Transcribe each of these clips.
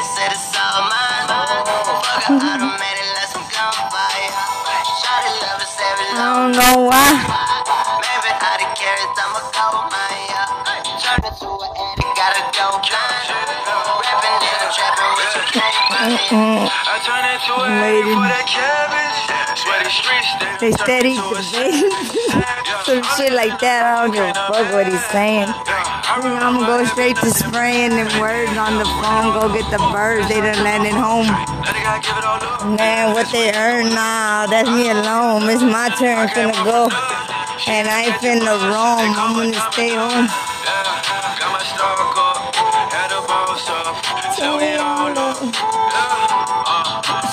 Said it's all mine. Fuck a let's some gunfire. Shawty love us every I don't know why. Maybe how to carry I'm a gold mine. Turn into an addict, got a dope line. Rapping and trapping with your. I turn into a Made lady for that cabbage. They steady some shit like that. I don't give a fuck what he's saying. I'm gonna go straight to spraying them words on the phone. Go get the birds. They done landed home. Man, what they earn now, that's me alone. It's my turn finna go. And I ain't finna roam. I'm gonna stay home.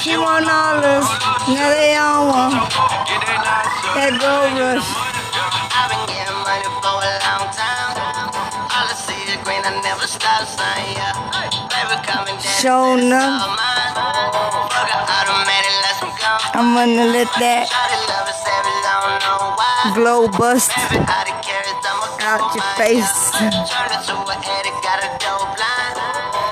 She want all this. Now they all want that gold rush. Some uh, gun. I'm gonna let that Shawty love us every long, know why. glow bust I'm out your face. Turn into an addict, got a dope line.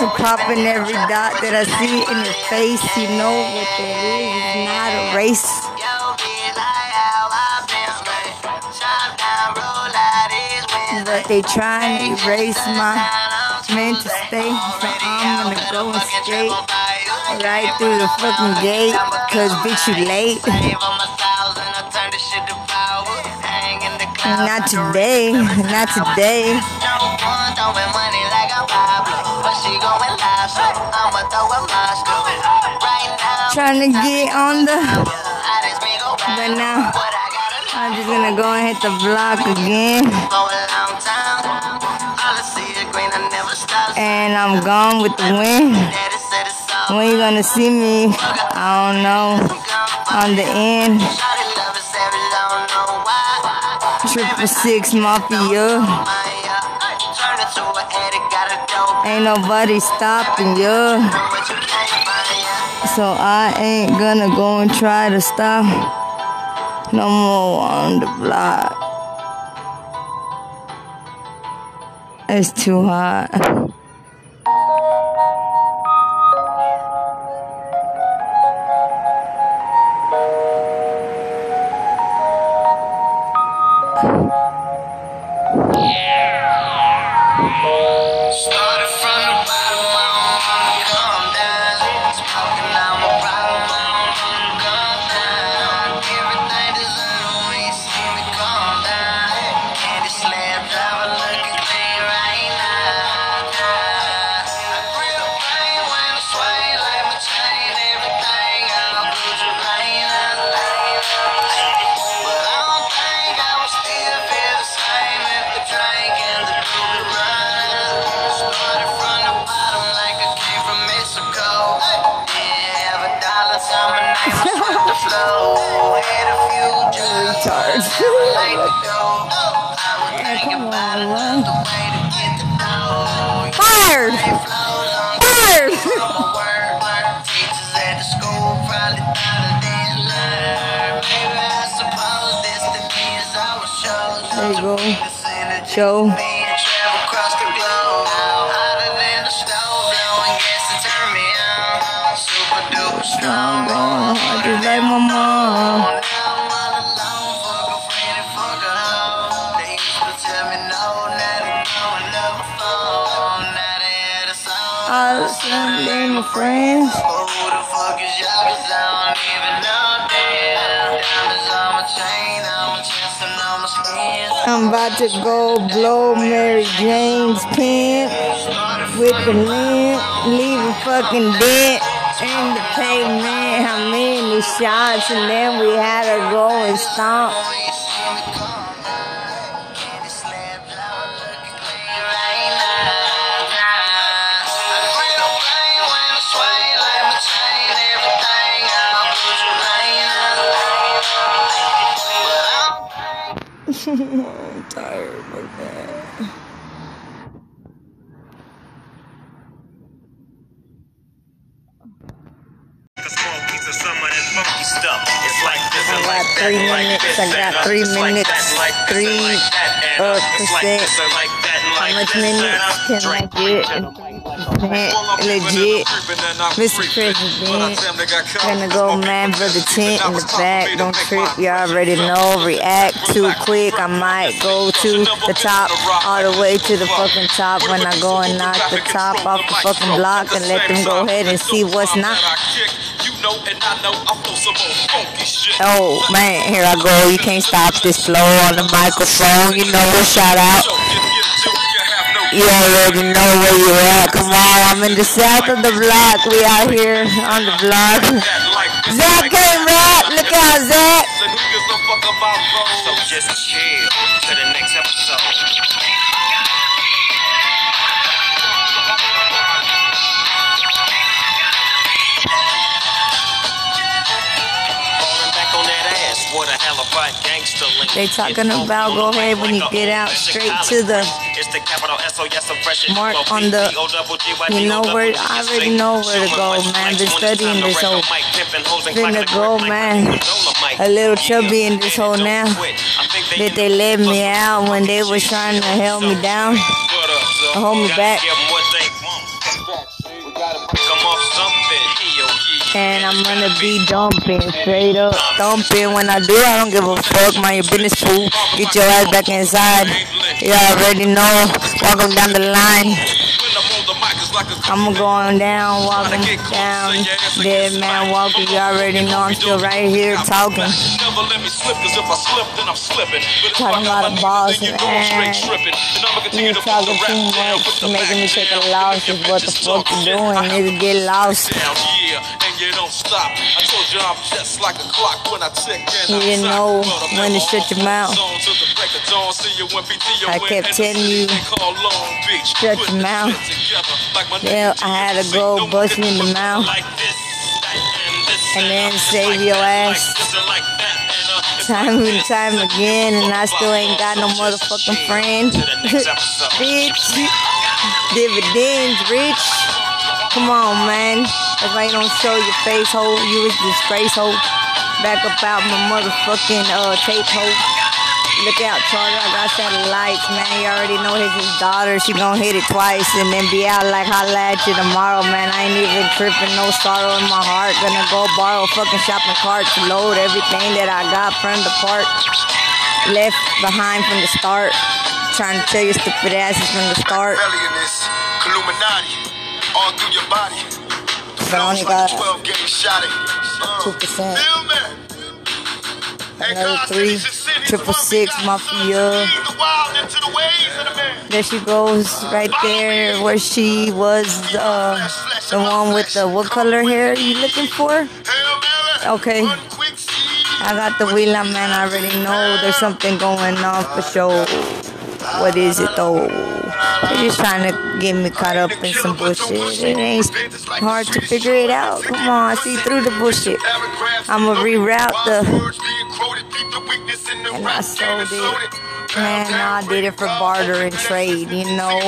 And popping every dot that I see in your face. You know what that is. It's not a race. Yo, be like how I've been, man. Chop down, roll out these winds. But they trying to erase my meant to stay. So I'm gonna go and straight right through the fucking gate. Cause bitch, you late. Not today. Not today. Trying to get on the. But now I'm just gonna go and hit the block again. And I'm gone with the wind. When you gonna see me? I don't know. On the end. Triple six mafia. Ain't nobody stopping you. So I ain't gonna go and try to stop no more on the block. It's too hot. Joe. To go blow Mary Jane's pin with the lint, leave a fucking dent in the pavement. How many shots, and then we had to go and stomp. How much minutes can I get? legit. Mr. President, gonna go man for the tent in the back. Don't trip, y'all already know. React too quick, I might go to the top, all the way to the fucking top. When I go and knock the top off the fucking block and let them go ahead and see what's not. Oh man, here I go. You can't stop this flow on the microphone. You know, shout out. You already know where you at. Come on, I'm in the south of the block. We out here on the block. Zach can't rap. Look out, Zach. So who gives the fuck about, bro? So, just chill to the next episode. They talking about go ahead when you get out straight to the mark on the- you know where- I already know where to go, man. Been 20 studying this whole- hoes finna go, man. A little chubby in this hole now. That they let me out when they was trying to help me down. Hold me back. And I'm gonna be dumping, straight up dumping. When I do, I don't give a fuck. Your business, fool. Get your ass back inside. You already know. Welcome down the line. I'm going down, walking down. Dead man walking. You already know I'm still right here talking. Never Talking about a boss then you and know straight tripping. And I'ma too much, making me take a loss. What the fuck you doing? Nigga, get lost. Down, yeah, and you don't stop. I told you I'm just like a clock when I tick You didn't know when to shut your mouth. zone till the break of dawn. See you when PTO I kept telling you, they call Long Beach. shut your mouth. shit together like my Yeah, I had to go bust me in the mouth. Like this, that, and then save your ass. Like this and like that, and, uh, it's Time and time again, and I still ain't got no motherfucking chill friend. to the next episode. Bitch. Dividends, rich. Come on, man. If I you don't show your face, hoe. You was disgrace, hoe. Back up out my motherfucking uh, tape, hoe. Look out, Charter. I got satellites, man. You already know his, his daughter. She gonna hit it twice and then be out like holla at you tomorrow, man. I ain't even tripping, no sorrow in my heart. Gonna go borrow fucking shopping cart to load everything that I got from the park. Left behind from the start. Trying to tell your stupid asses from the start. Illuminati, all through your body. But I only got 12 gauge shot it. Uh, 2%. Feel me? Hey, Another three, cities and cities, triple six, mafia. son, lead the wild into the ways of the man. There she goes, right there, where she was, uh, the one with the what color hair you looking for? Okay. one quick seed. I got the wheel man. I already know there's something going on for sure. What is it though? Just trying to get me caught up in some bullshit. It ain't hard to figure it out. Come on, I see through the bullshit. I'ma reroute the. And I sold it. Man, I did it for barter and trade, you know.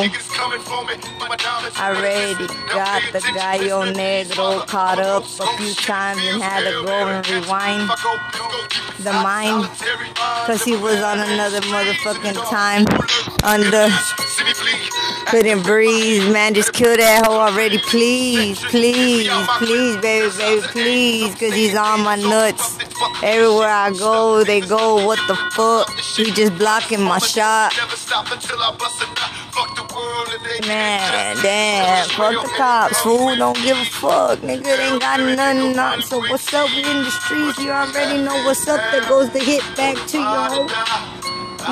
I already got the gallo negro caught up a few times and had to go and rewind the mind because he was on another motherfucking time under. Couldn't breathe man just kill that hoe already. Please please please baby baby please because he's on my nuts. Everywhere i go they go what the fuck? He just blocking my shot Man, damn, fuck the cops, fool. Don't give a fuck, nigga. They ain't got nothing on. So what's up? We in the streets. You already know what's up. That goes the hit back to you.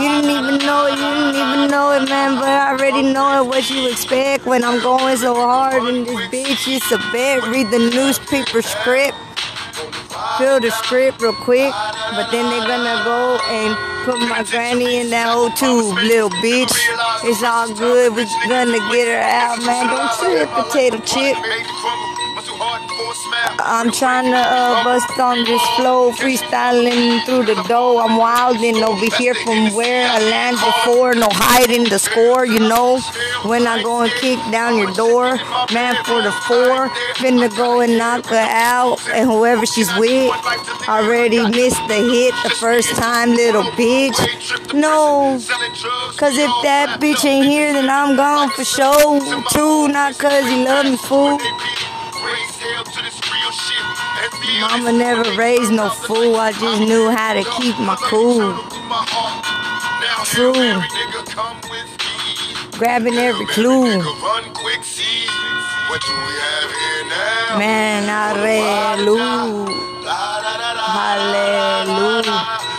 You didn't even know it. You didn't even know it, man. But I already know it. What you expect when I'm going so hard in this bitch? It's a bet. Read the newspaper script. Fill the script real quick. But then they're gonna go and put my granny in that old tube, little bitch. It's all good. We're gonna get her out, man. Don't trip, potato chip. I'm trying to uh, bust on this flow, freestyling through the dough. I'm wilding over here from where I land before. No hiding the score, you know. When I go and kick down your door, man for the four, finna go and knock her out. And whoever she's with already missed the hit the first time, little bitch. No, cause if that bitch ain't here, then I'm gone for sure. True, not cause he love me, fool. Mama never raised no fool. I just knew how to keep my cool. True. Grabbing every clue. Man, hallelujah. Hallelujah.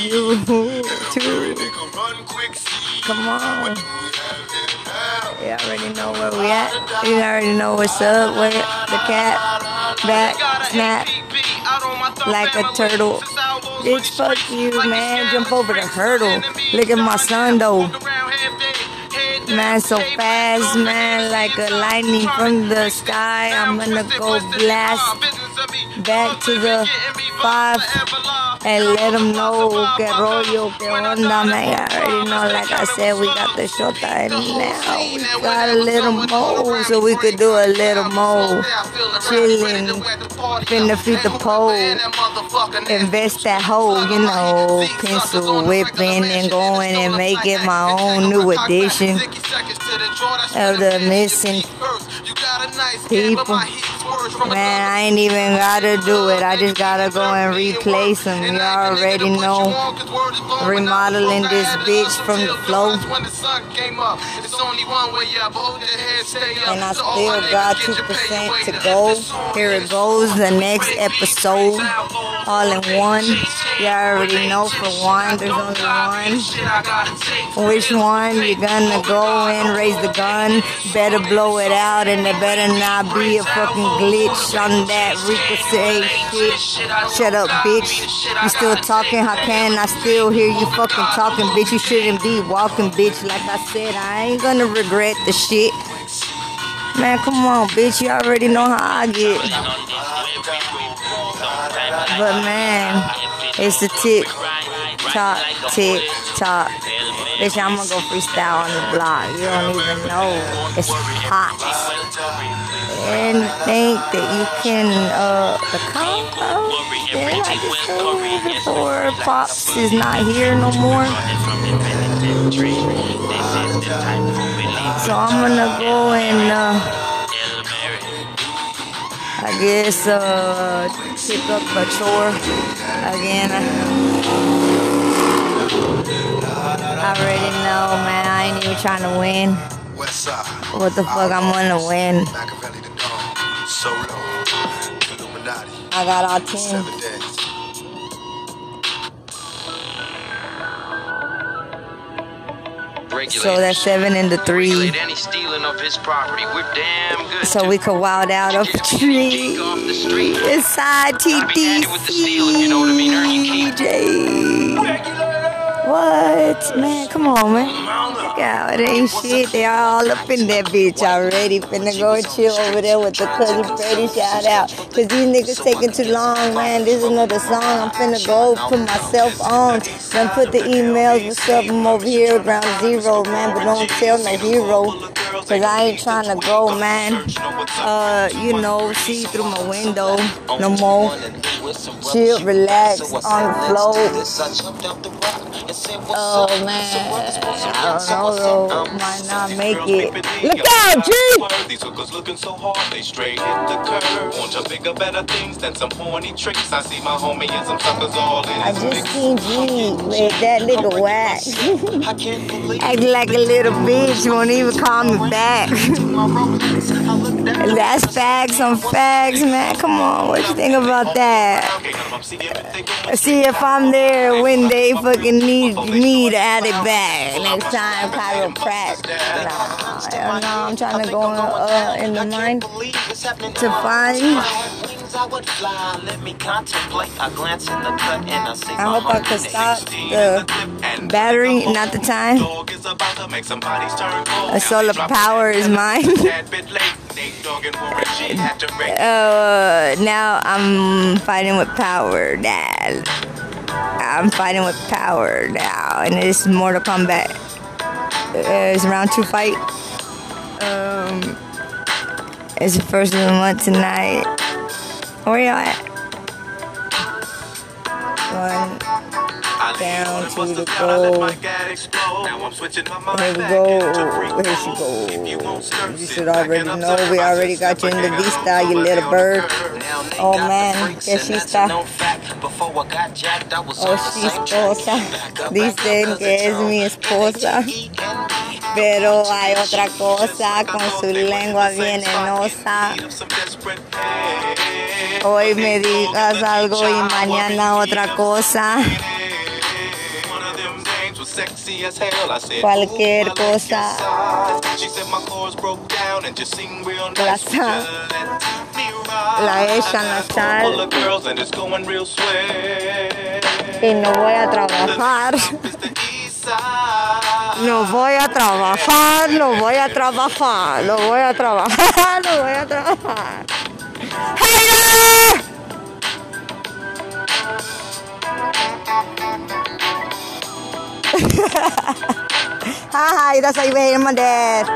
You too. Come on. You already know where we at. You already know what's up. Where the cat back snap like a turtle. Bitch, fuck you, man. Jump over the hurdle. Look at my son though. Man, so fast, man, like a lightning from the sky. I'm gonna go blast back to the five and let them know que rollo, que onda, man. I already know, like I said, we got the shota and now. we got a little more, so we could do a little more. Chilling, finna feed the pole, invest that hoe, you know, pencil whipping and going and making my own new edition of the missing people. Man, I ain't even gotta do it. I just gotta go and replace them. You already know. Remodeling this bitch from the flow. And I still got 2% to go. Here it goes, the next episode. All in one. You already know for one, there's only one. Which one you gonna go and raise the gun? Better blow it out and there better not be a fucking glitch on that ricochet shit. Shut up, bitch. You still talking? How can I still hear you fucking talking, bitch? You shouldn't be walking, bitch. Like I said, I ain't gonna regret the shit. Man, come on, bitch. You already know how I get. But man, it's the tick tock, tick tock. Bitch, I'm gonna go freestyle on the block. You don't even know. It's hot. And think that you can, uh, the combo. Yeah, I just said before Pops is not here no more. So I'm gonna go and, uh, I guess, uh, pick up a chore again. I already know, man. I ain't even trying to win. What the fuck I'm gonna win? Makaveli the Don. Solo. Illuminati. I got all 10. Seven days. So that's seven and the three. Any stealing of his property. We're damn good. So we could wild out of a tree. Kick the street. Inside Gotta be handy with the steel, if you know what I mean. Earn your keep. TTC. What? Man, come on, man. Ain't shit. They all up in that bitch already. Finna go chill over there with the cousin Freddie. Shout out. Cause these niggas taking too long, man. This is another song. I'm finna go put myself on. Then put the emails. What's up? I'm over here, ground zero, man. But don't tell no hero. Cause I ain't trying to go, man. Uh, you know, see through my window no more. Chill, relax on the floor. Oh man, I don't know though. Um, Might not make it. Look out, G! These hookers looking so hard, they straight hit the curve. Want to bigger, better things than some horny tricks. I see my homie and some suckers all in I just seen G with that nigga whack. Act like a little bitch, won't even call me back. That's facts on facts, man. Come on, what you think about that? Okay, now I'm seeing if they go See if I'm there when they fucking need me to add it back. Next time, chiropractic. Nah, hell no, I'm trying to go uh, in the mind to find. I hope I could stop the battery, not the time. Dog is about to make some bodies turn cold. A solar power is mine. And uh, now I'm fighting with power, Dad. I'm fighting with power now, and it's Mortal Kombat. Uh, it's round two fight. Um, it's the first of the month tonight. Where y'all at? One. Down to the the down, I let goal. my gat explode. Now I'm switching my mind Here we go. Here she go. You should already know. We already got you in the V style, you little bird. Oh man, que she está. Oh, she esposa. Dicen que es mi esposa. Pero hay otra cosa con su lengua venenosa. Hoy me digas algo y mañana otra cosa. Cualquier cosa. Plaza. La echan la sal y no voy a trabajar. No voy a trabajar, no voy a trabajar, no voy a trabajar, no voy a trabajar. Hi, that's how you behave my dad.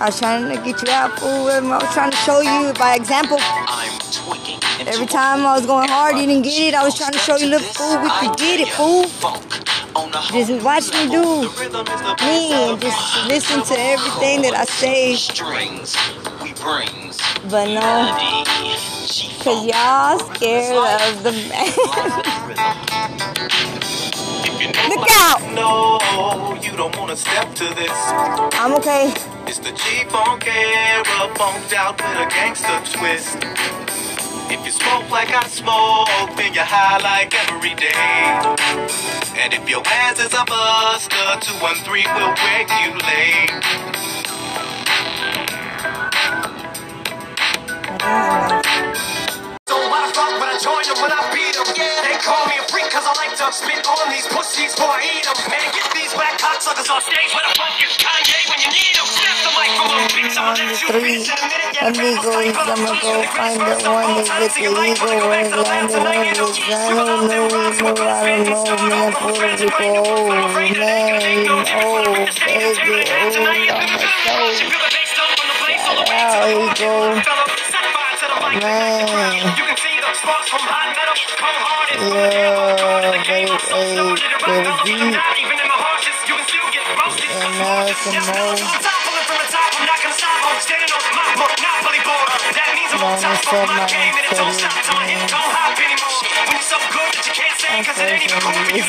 I was trying to get you out, fool. I was trying to show you by example. Every time I was going hard, you didn't get it. I was trying to show you, look, fool, we could get it, fool. Just watch me do me just listen to everything that I say. Strings, we brings. But no, cause y'all scared of the man. Look out! No, you don't wanna step to this. I'm okay. It's the G-Funk era, funked out with a gangster twist. If you smoke like I smoke, then you're high like every day. And if your ass is a buster, 213 will regulate. So why the fuck would I join them when I beat them? They call me a freak cause I like to spit on these pussies before I eat them. Man, get these black cocksuckers on stage where the fuck is Kanye when you need them. Snap the mic from them, bitch. I'ma let you Three bitch in a minute. Yeah, amigos, I'ma go find the one that with the eagle where it landed on his I don't know, no, I don't know, man, Puerto Rico, oh, man, oh, baby, oh, on my soul. There you go. Man. Yeah, they, they, they was deep. And now some more. Mama said my Unfortunately,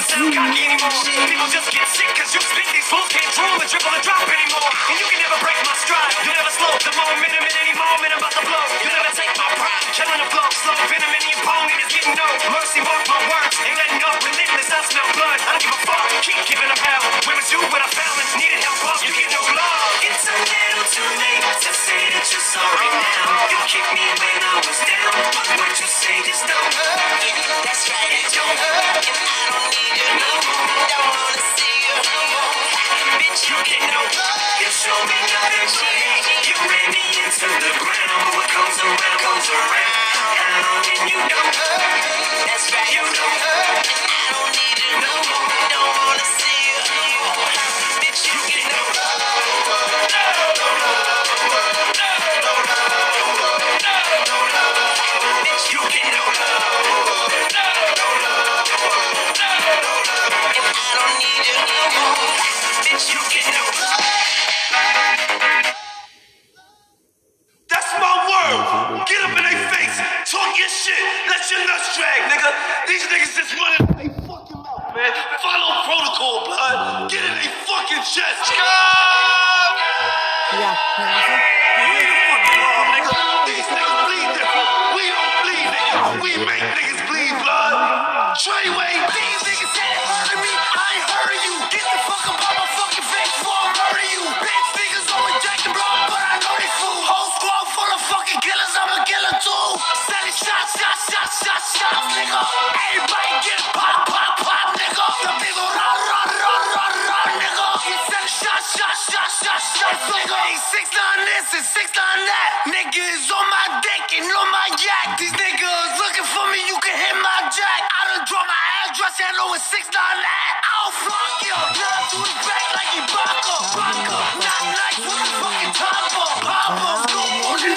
People just get sick cause you spit these fools can't drool and dribble and drop anymore. And you can never break my stride. You never slow the momentum at any moment I'm about to blow. You never take my. Killing the flow, slow venom in your opponent is getting no mercy. Mark my words, ain't letting go. Relentless, I smell blood. I don't give a fuck. Keep giving them hell. Where was you when I found it? Needed help, you get no love. It's a little too late to say that you're sorry uh-huh. now. You kicked me when I was down, but what you say just don't hurt. That's right, it don't hurt, and I don't need you no more. Don't wanna see you no love. You show me nothing but hate. You ran me into the ground. What comes around comes around. Down and you don't hurt. That's right, you don't and I don't need you no more. You get no. That's my word. Get up in their face. Talk your shit. Let your nuts drag, nigga. These niggas just running they fucking mouth, man. Follow protocol, blood. Get in their fucking chest. Go! yeah. We the fucking law, nigga. These niggas bleed different. We don't bleed, nigga. We make niggas bleed, blood. Treyway, These pop, pop, pop, nigga. The people run, run, run, run, run, nigga. You. Hey, six nine this and six nine that. Niggas on my dick and on my. These niggas looking for me, you can hit my jack. I done drop my address, six nine that. I'll you. His back like. Not nice with the fucking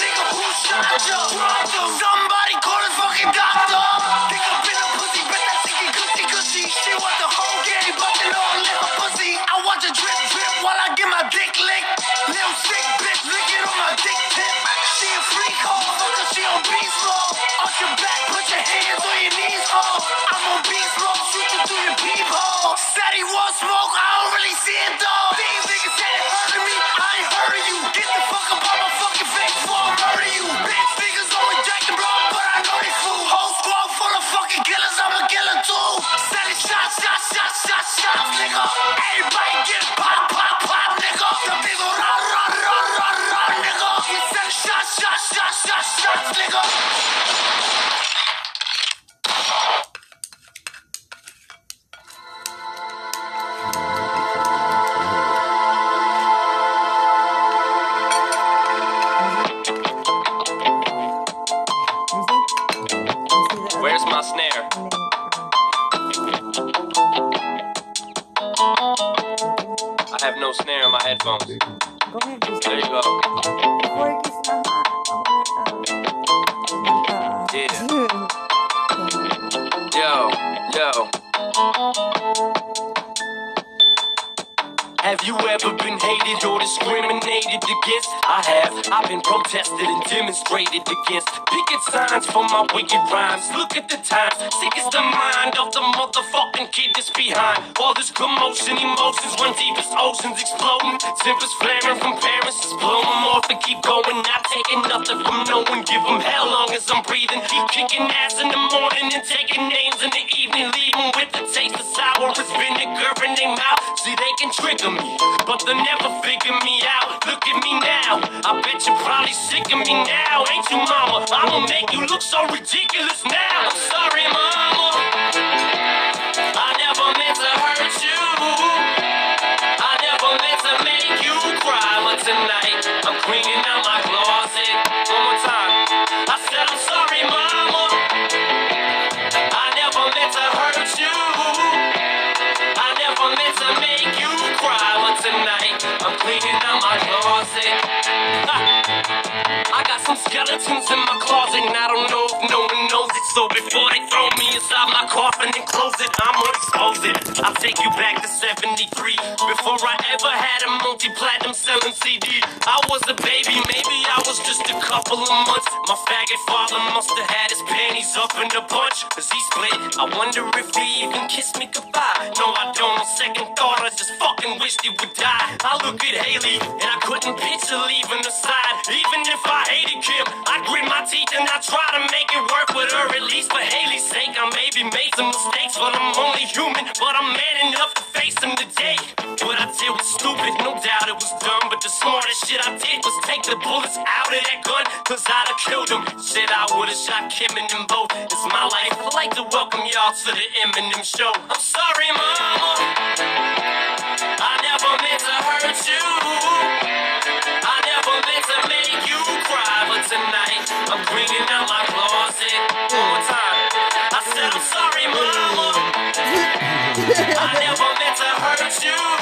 nigga who shot. Dropped. Somebody headphones. Against? I have. I've been protested and demonstrated against. Picket signs for my wicked rhymes. Look at the times. Sick is the mind of the motherfucking kid that's behind. All this commotion, emotions run deep oceans exploding. Tempers flaring from parents, just blow them off and keep going. Not taking nothing from no one. Give them hell long as I'm breathing. Keep kicking ass in the morning and taking names in the evening. Leaving with the taste of sour as vinegar in their mouth. See, they can trigger me, but they'll never figure me out. Look at me now. I bet you're probably sick of me now. Ain't you, mama? I'ma make you look so ridiculous now. I'm sorry, mama. Some skeletons in my closet, and I don't know if no one knows it. So before they throw me inside my coffin and close it, I'ma expose it. I'll take you back to 73. Before I ever had a multi platinum selling CD, I was a baby, maybe I was just a couple of months. My faggot father must have had his panties up in a bunch. Cause he split. I wonder if he even kissed me goodbye. No, I don't. On second thought, I just fucking wished he would die. I look at Hailie, and I couldn't picture leaving her side. Even if I hated Kim, I grit my teeth and I try to make it work with her. At least for Hailie's sake, I maybe made some mistakes, but I'm only human. But I'm man enough to face them today. What I did was stupid, no doubt it was dumb. But the smartest shit I did was take the bullets out of that gun, cause I'd have killed him. Shit, I would've shot Kim and them both. It's my life. I'd like to welcome y'all to the Eminem show. I'm sorry, mama. I never meant to hurt you. I never meant to make you cry, but tonight I'm cleaning out my closet. One more time. I said I'm sorry, mama. I never meant to hurt you.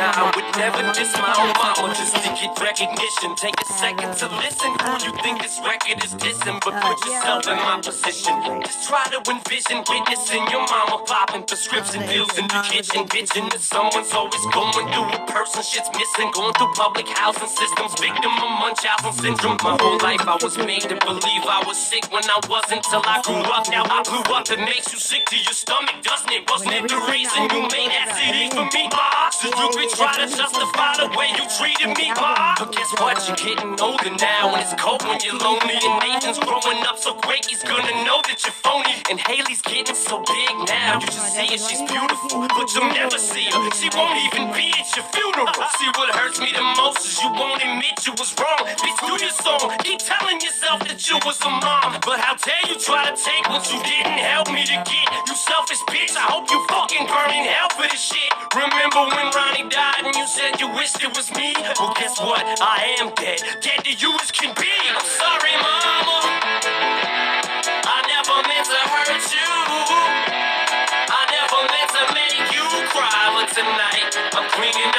Now I would never diss my own mama just to get recognition. Take a second to listen. Who you think this record is dissing? But put yourself in my position. Just try to envision witnessing your mama popping prescription pills in the kitchen, bitching that someone's always going through a person. Shit's missing, going through public housing systems, victim of Munchausen syndrome. My whole life I was made to believe I was sick when I wasn't till I grew up. Now I blew up. It makes you sick to your stomach, doesn't it? Wasn't it the reason you made that CD for me? Ah, So you try to justify the way you treated me, ma. But guess what? You're getting older now, and it's cold when you're lonely. And Nathan's growing up so great, he's gonna know that you're phony. And Hailie's getting so big now, you just see it, she's beautiful, but you'll never see her. She won't even be at your funeral. See what hurts me the most is you won't admit you was wrong. Bitch, do your song, keep telling yourself that you was a mom. But how dare you try to take what you didn't help me to get? You selfish bitch, I hope you fucking burn in hell for this shit. Remember when Ronnie died and you said you wished it was me? Well, guess what? I am dead. Dead to you as can be. I'm sorry, mama. I never meant to hurt you. I never meant to make you cry. But tonight, I'm cleaning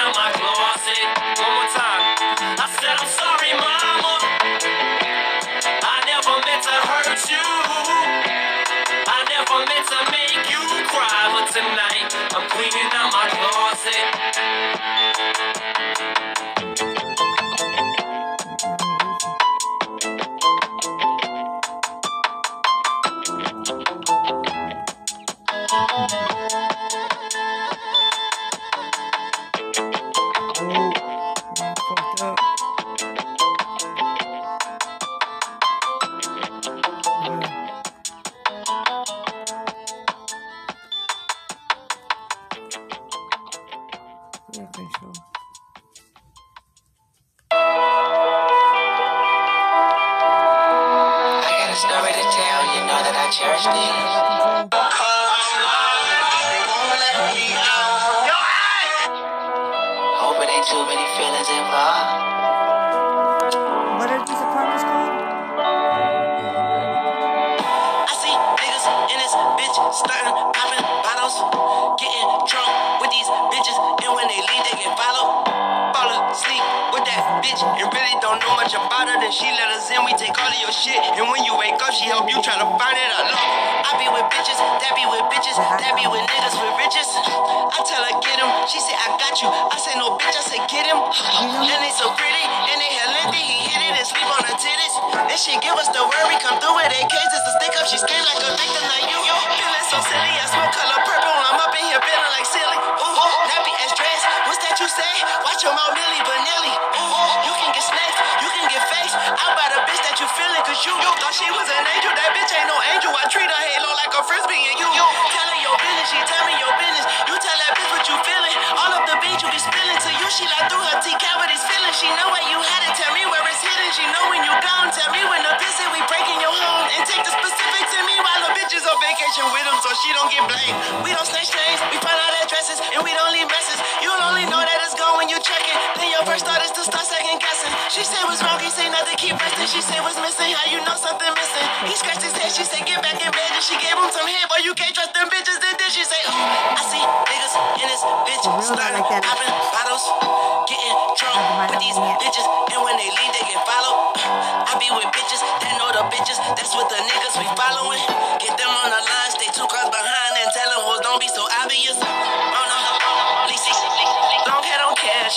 real, like that. popping bottles, getting drunk with these bitches, and when they leave they get followed. I be with bitches that know the bitches, that's what the niggas we following. Get them on the line, stay two cars behind, and tell them hoes don't be so obvious.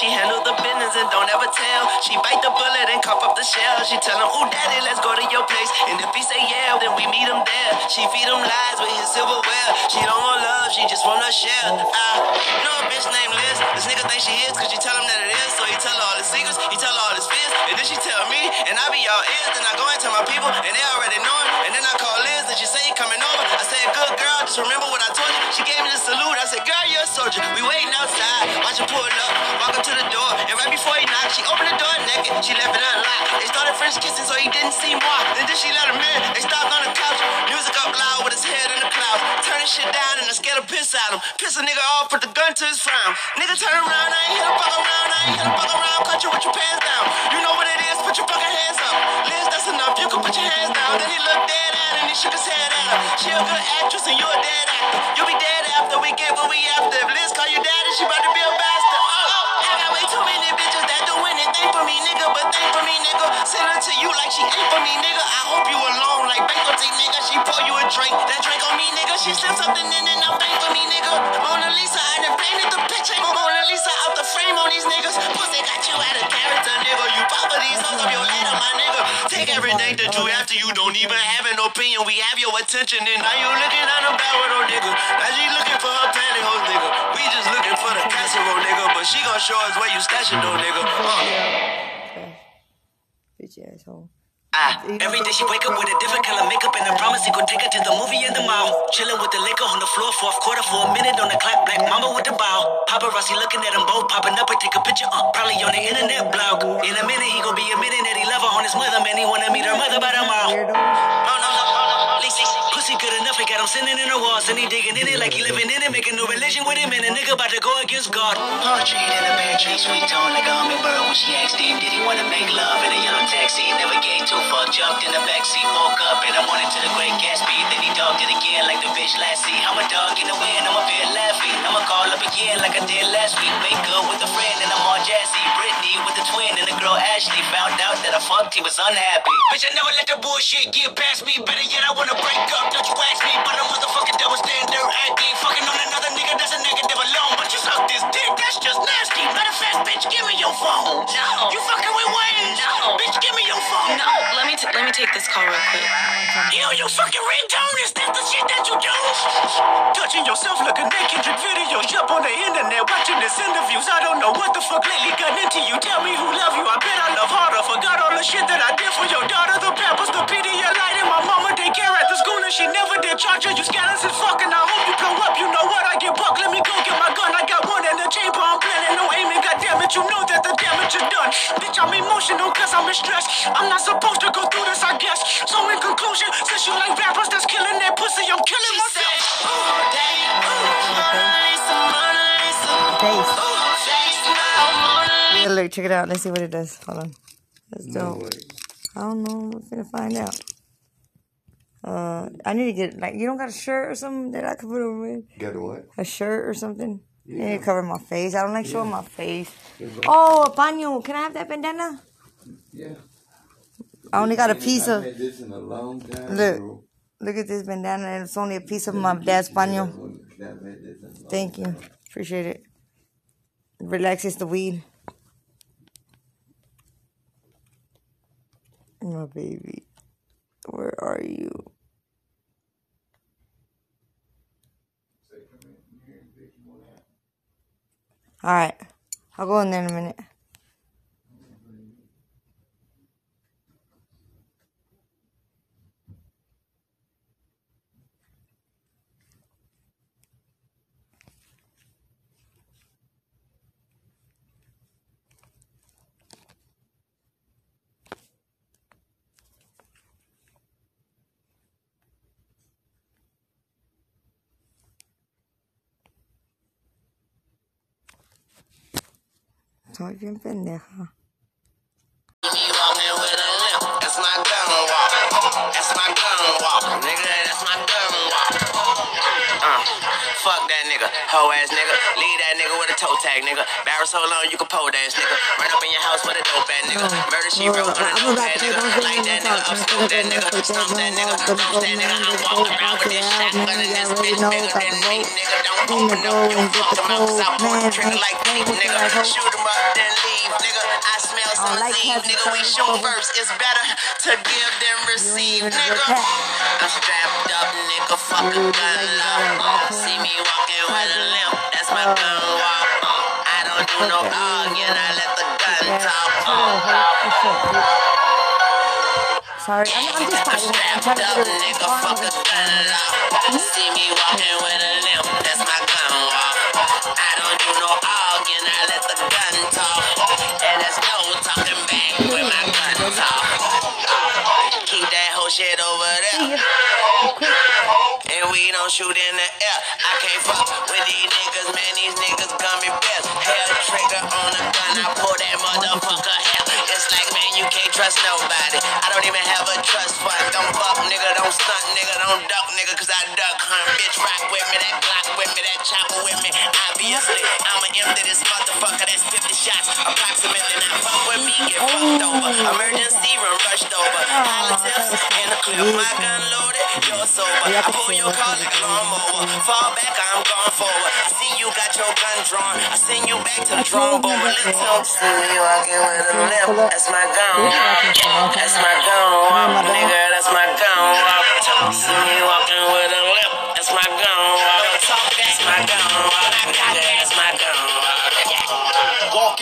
She handle the business and don't ever tell. She bite the bullet and cough up the shell. She tell him, ooh daddy, let's go to your place. And if he say yeah, then we meet him there. She feed him lies with his silverware. She don't want love, she just wanna share. I know a bitch named Liz. This nigga think she is, cause you tell him that it is. So he tell her all his secrets, he tell her all his fears. And then she tell me, and I be all ears. Then I go and tell my people, and they already know it. And then I call Liz, and she say he coming over. I said, good girl, just remember what I told you. She gave me the salute. I said, girl, you're a soldier. We waiting outside, watch him pull up, up to the door. And right before he knocked, she opened the door naked. She left it unlocked. They started French kissing, so he didn't see more. Then she let him in. They stopped on the couch, music up loud with his head in the clouds. Turning shit down, and I scared to piss at him. Piss a nigga off, put the gun to his frown. Nigga turn around, I ain't hit a fuck around, I ain't hit a fuck around. Cut you with your pants down. You know what it is, put your fucking hands up. Liz, that's enough, you can put your hands down. Then he looked dead at her, and he shook his head at her. She a good actress, and you a dead actor. You'll be dead after we get what we after. If Liz call you daddy, she about to be a bastard. Oh, got way too many bitches that do anything for me, nigga. But think for me, nigga. Send her to you like she ain't for me, nigga. I hope you alone like bankruptcy, nigga. She pour you a drink, that drink on me, nigga. She slip something in and now bank for me, nigga. Mona Lisa, I done painted the picture. Mona Lisa out the frame on these niggas. Pussy got you out of character, nigga. You pop for these hoes up your ladder, my nigga. Take everything that you to you don't even have an opinion. We have your attention, and now you looking on the barrel, nigga. Now she looking for her pantyhose, nigga. We just looking for the casserole, nigga. But gonna show us where you stashing though, nigga. Uh. Bitch asshole. Ah, every day she wake up with a different color makeup and I promise he gon' take her to the movie in the mall. Chillin' with the liquor on the floor, fourth quarter for a minute on the clock. Black mama with the ball. Paparazzi looking at them both, popping up and take a picture. Uh, probably on the internet blog. In a minute he gon' be admitting that he love her on his mother, man. He wanna meet her mother by. Weirdo. Oh no, no, no, Pussy good enough, he got him sitting in the walls, and he digging in it like he living in it, making no religion with him, and a nigga about to go against God. Poetry in a pantry, sweet tone like a hummingbird when she asked him, did he wanna make love in a yellow taxi? Never gave two fuck, jumped in the backseat, woke up in the morning to the great Gatsby, then he dogged it again like the bitch last Lassie. I'm a dog in the wind, I'm a bit laughing, I'ma call up again like I did last week. Wake up with a friend and I'm all jazzy. Brittany with a twin and the girl Ashley found out that I fucked, he was unhappy. Bitch, I never let the bullshit get past me. Better yet, I wanna break up. Don't you ask me, but a motherfucking double standard acting. Fucking on another nigga, that's a you suck this dick, that's just nasty. Matter of fact, bitch, give me your phone. No. You fucking with Wayne? No. Bitch, give me your phone. No, let me t- let me take this call real quick. Ew, you fucking ringtone. Is that the shit that you do? Touching yourself looking naked, drip videos up on the internet, watching this interviews. I don't know what the fuck lately got into you. Tell me who love you. I bet I love harder. Forgot all the shit that I did for your daughter. The pampers, the Pedialyte, and my mama at the school, and she never did charge her. You scandalous as fuck, and I hope you blow up. You know what? I get buck. Let me go get my gun. I got one in the chamber. I'm planning no aiming. God damn it, you know that the damage is done. Bitch, I'm emotional cause I'm in stress. I'm not supposed to go through this, I guess. So in conclusion, since you like rappers that's killing that pussy, I'm killing myself. Face. Yeah, look, check it out. Let's see what it does. Hold on. That's dope. I don't know. We're gonna find out. Uh, I need to get like you don't got a shirt or something that I could put over it. Got a what? A shirt or something. I need to cover my face. I don't like showing my face. Oh, a paño. Can I have that bandana? Yeah. I only got a piece of. this in a long time. Look. bro. Look at this bandana, and it's only a piece of my dad's paño. I've had this in a long Thank you. Appreciate it. Relaxes the weed. My baby. Where are you? Alright. I'll go in there in a minute. Soy bien pendeja. Me walking with a limp, that's my gun walk. That's my gun walk, nigga, that's my gun walk. Uh, fuck that nigga, hoe ass nigga. Leave that nigga with a toe tag, nigga. Barrel so long you can pole dance, nigga. Run up in your house with a dope ass nigga. Murder she wrote on a I'm notepad, to nigga. Like that nigga, about upsmoke that nigga. Stomp that nigga, that nigga. I'm walking around with this shot under this bitch bigger than me, nigga. Don't open up them fuck them out, stop like nigga. Shoot 'em up, then leave, nigga. I smell some like having nigga. We shoot first, it's better to give than receive, nigga. I'm strapped up, nigga. Fuck a You gun love. See me walking with a limp, that's my gun walk. I don't do no arguing, I let the gun talk. Sorry, I'm, I'm just I'm. I'm trying to up, get a nigga. car Fuck a with- See me walking with a limp, that's my gun walk. I don't do no arguing, I let the gun talk. And there's no talking back when my gun talk. Keep that whole shit over there. And we don't shoot in the air. I can't fuck with these niggas, man. These niggas gummy bears. Hair trigger on a gun, I pull that motherfucker trust nobody. I don't even have a trust fund. Don't fuck, nigga. Don't stunt, nigga. Don't duck, nigga, cause I duck hunt. Bitch, rock with me. That Glock with me. That chopper with me. Obviously, I'ma empty this motherfucker. That's 50 shots. Approximately. Now fuck with me, get fucked over. Emergency room rushed over. Politics in the clip. My gun loaded. You're sober. I pull your car like a lawnmower. Fall back, I'm going forward. I see you got your gun drawn. I send you back to the drum board. Let's go. See me walking with a limp. That's my gun. That's my gun. Nigga. That's my gun. See me walking with a limp.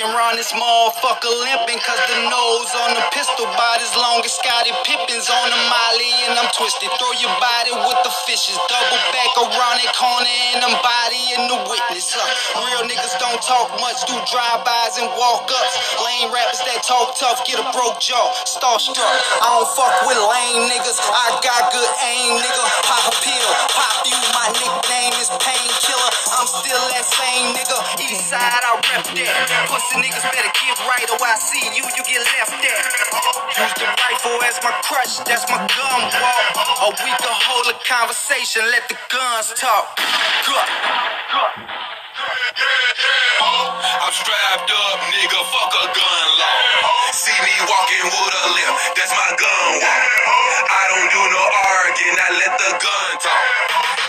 Walking around this motherfucker limping, cause the nose on the pistol about as long as Scottie Pippen's on the molly, and I'm twisted. Throw your body with the fishes, double back around that corner, and I'm bodying the witness. Uh, real niggas don't talk much, do drive-bys and walk-ups. Lame rappers that talk tough, get a broke jaw, starstruck. I don't fuck with lame niggas, I got good aim, nigga. Pop a pill, pop you, my nickname is Painkiller. I'm still that same nigga. East side, I rep that. Pussy niggas better get right or I see you, you get left at. Use the rifle as my crutch, that's my gun walk. Or we can hold a conversation, let the guns talk. Good. I'm strapped up, nigga, fuck a gun law. See me walking with a limp, that's my gun walk. I don't do no arguing, I let the gun talk.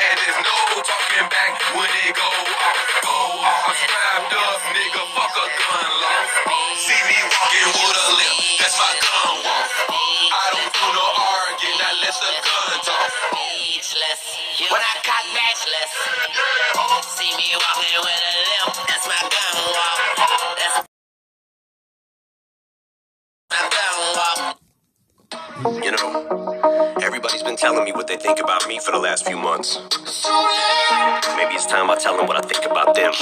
And there's no talking back when it go off, go off. I'm strapped up, nigga, fuck a gun law. See me walking with a limp, that's my gun walk. I don't do no arguing, I let the gun talk. Speechless. When I cock back, see me walking with a limp. That's my gun walk. That's my gun walk. You know, everybody's been telling me what they think about me for the last few months. Maybe it's time I tell them what I think about them.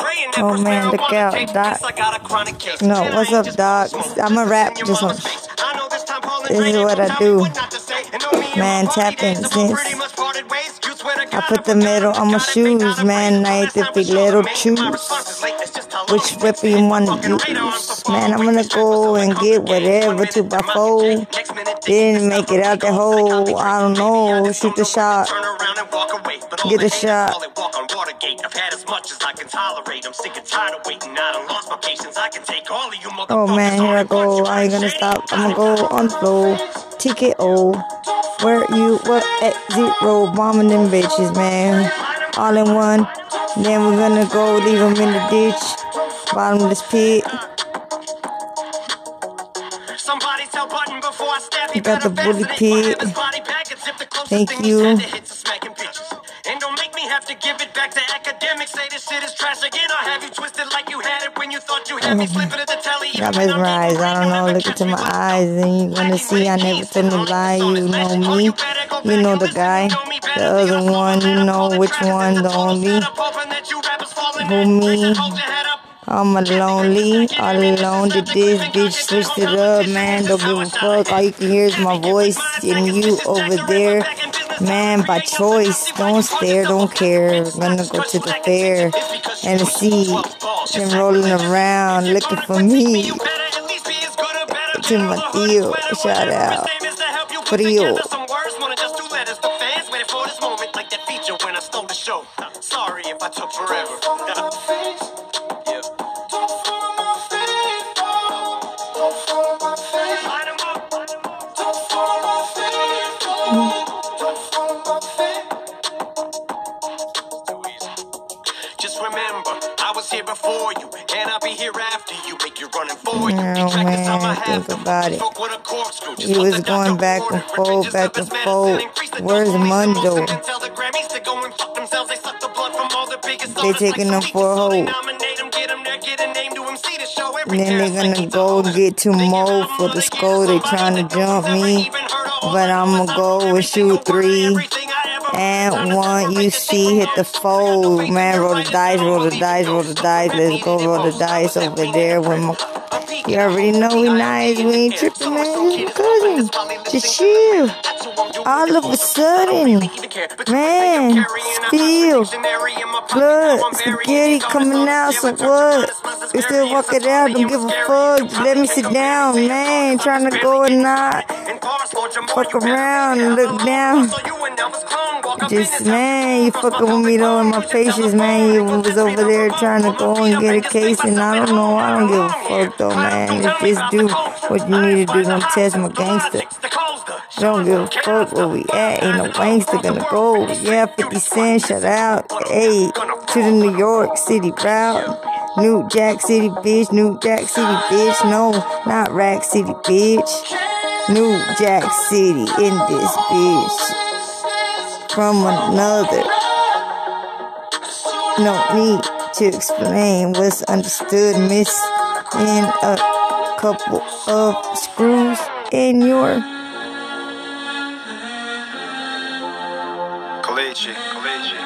I man, the chronic case. No, what's up, just Doc? I'ma rap this one. I know this time Paul This is what I do. what not to say. And know me and Man, tap in since pretty much parted ways. You swear to I put the middle on my shoes, man. forgot it. I Last time ain't the little. Choose. response is late. That's just how long Which whip you wanna I'm use? Man, I'm gonna This track was go and get Hunger Games. One whatever minute to they're my mocking foe. Jay. Next minute they Didn't make it out the hole. I don't know. Shoot the know when to shot. turn around and walk away. Get the shot. Call it walk on Watergate. I've had as much as I can tolerate. I'm sick and tired of waiting. I done lost my patience. I can take all of you Oh man, here I go. I ain't gonna stop. I'm gonna go on flow. TKO. Where you what at zero bombing them bitches, man. All in one. Then we're gonna go leave them in the ditch. Bottomless pit. Somebody tell Button before I stab you. Got the bully pit. habits, body bag and zip the closest Thank you. Academics. Say this shit is trash again. I'll have you twisted like you had it when you thought you had me. Mm-hmm. Slipping at the telly. Got mesmerized. I don't know. Look into my eyes and you're gonna see I never told no lie. You know me. You know the guy. The other one, you know which one. The only. Who me? I'm a lonely, all alone. Did this bitch switched it up, man? Don't give a fuck. All you can hear is my voice and you over there, man. By choice, don't stare, don't care. Gonna go to the fair and see them rolling around looking for me. To my shout out. Frio. Think about it. Fuck with a corkscrew. Just He was going back and. Forth, back and forth. medicine. Increase the Where's Mundo? and then tell the Grammys to go and fuck themselves. They suck the blood from all the biggest They artists like taking them for a leeches, so they hoe. nominate 'em, get 'em there, get a name to 'em, see the show every Then they're gonna go get to Mo for the skull. They trying to jump me, but I'ma go and shoot three and one. You see, hit the fold, man. Roll the dice, roll the dice, roll the dice. Let's go roll the dice over there with my You already know we nice, we ain't tripping, man. Just cousin. Just chill. All of a sudden, man, still, blood, spaghetti coming out, so what? We still walk it out, don't give a fuck. Just let me sit down, man. Trying to go and not fuck around and look down. Just, man, you fucking with me though in my patience, man. You was over there trying to go and get a case, and I don't know. I don't give a fuck though, man. You just do what you need to do. Don't test my gangster. Don't give a fuck where we at. Ain't no gangster gonna go. Yeah, 50 Cent, shout out. Hey, to the New York City route. New Jack City, bitch. New Jack City, bitch. No, not Rack City, bitch. New Jack City in this bitch. From another. No need to explain what's understood, miss. In a couple of screws in your Kalichi, Kalichi.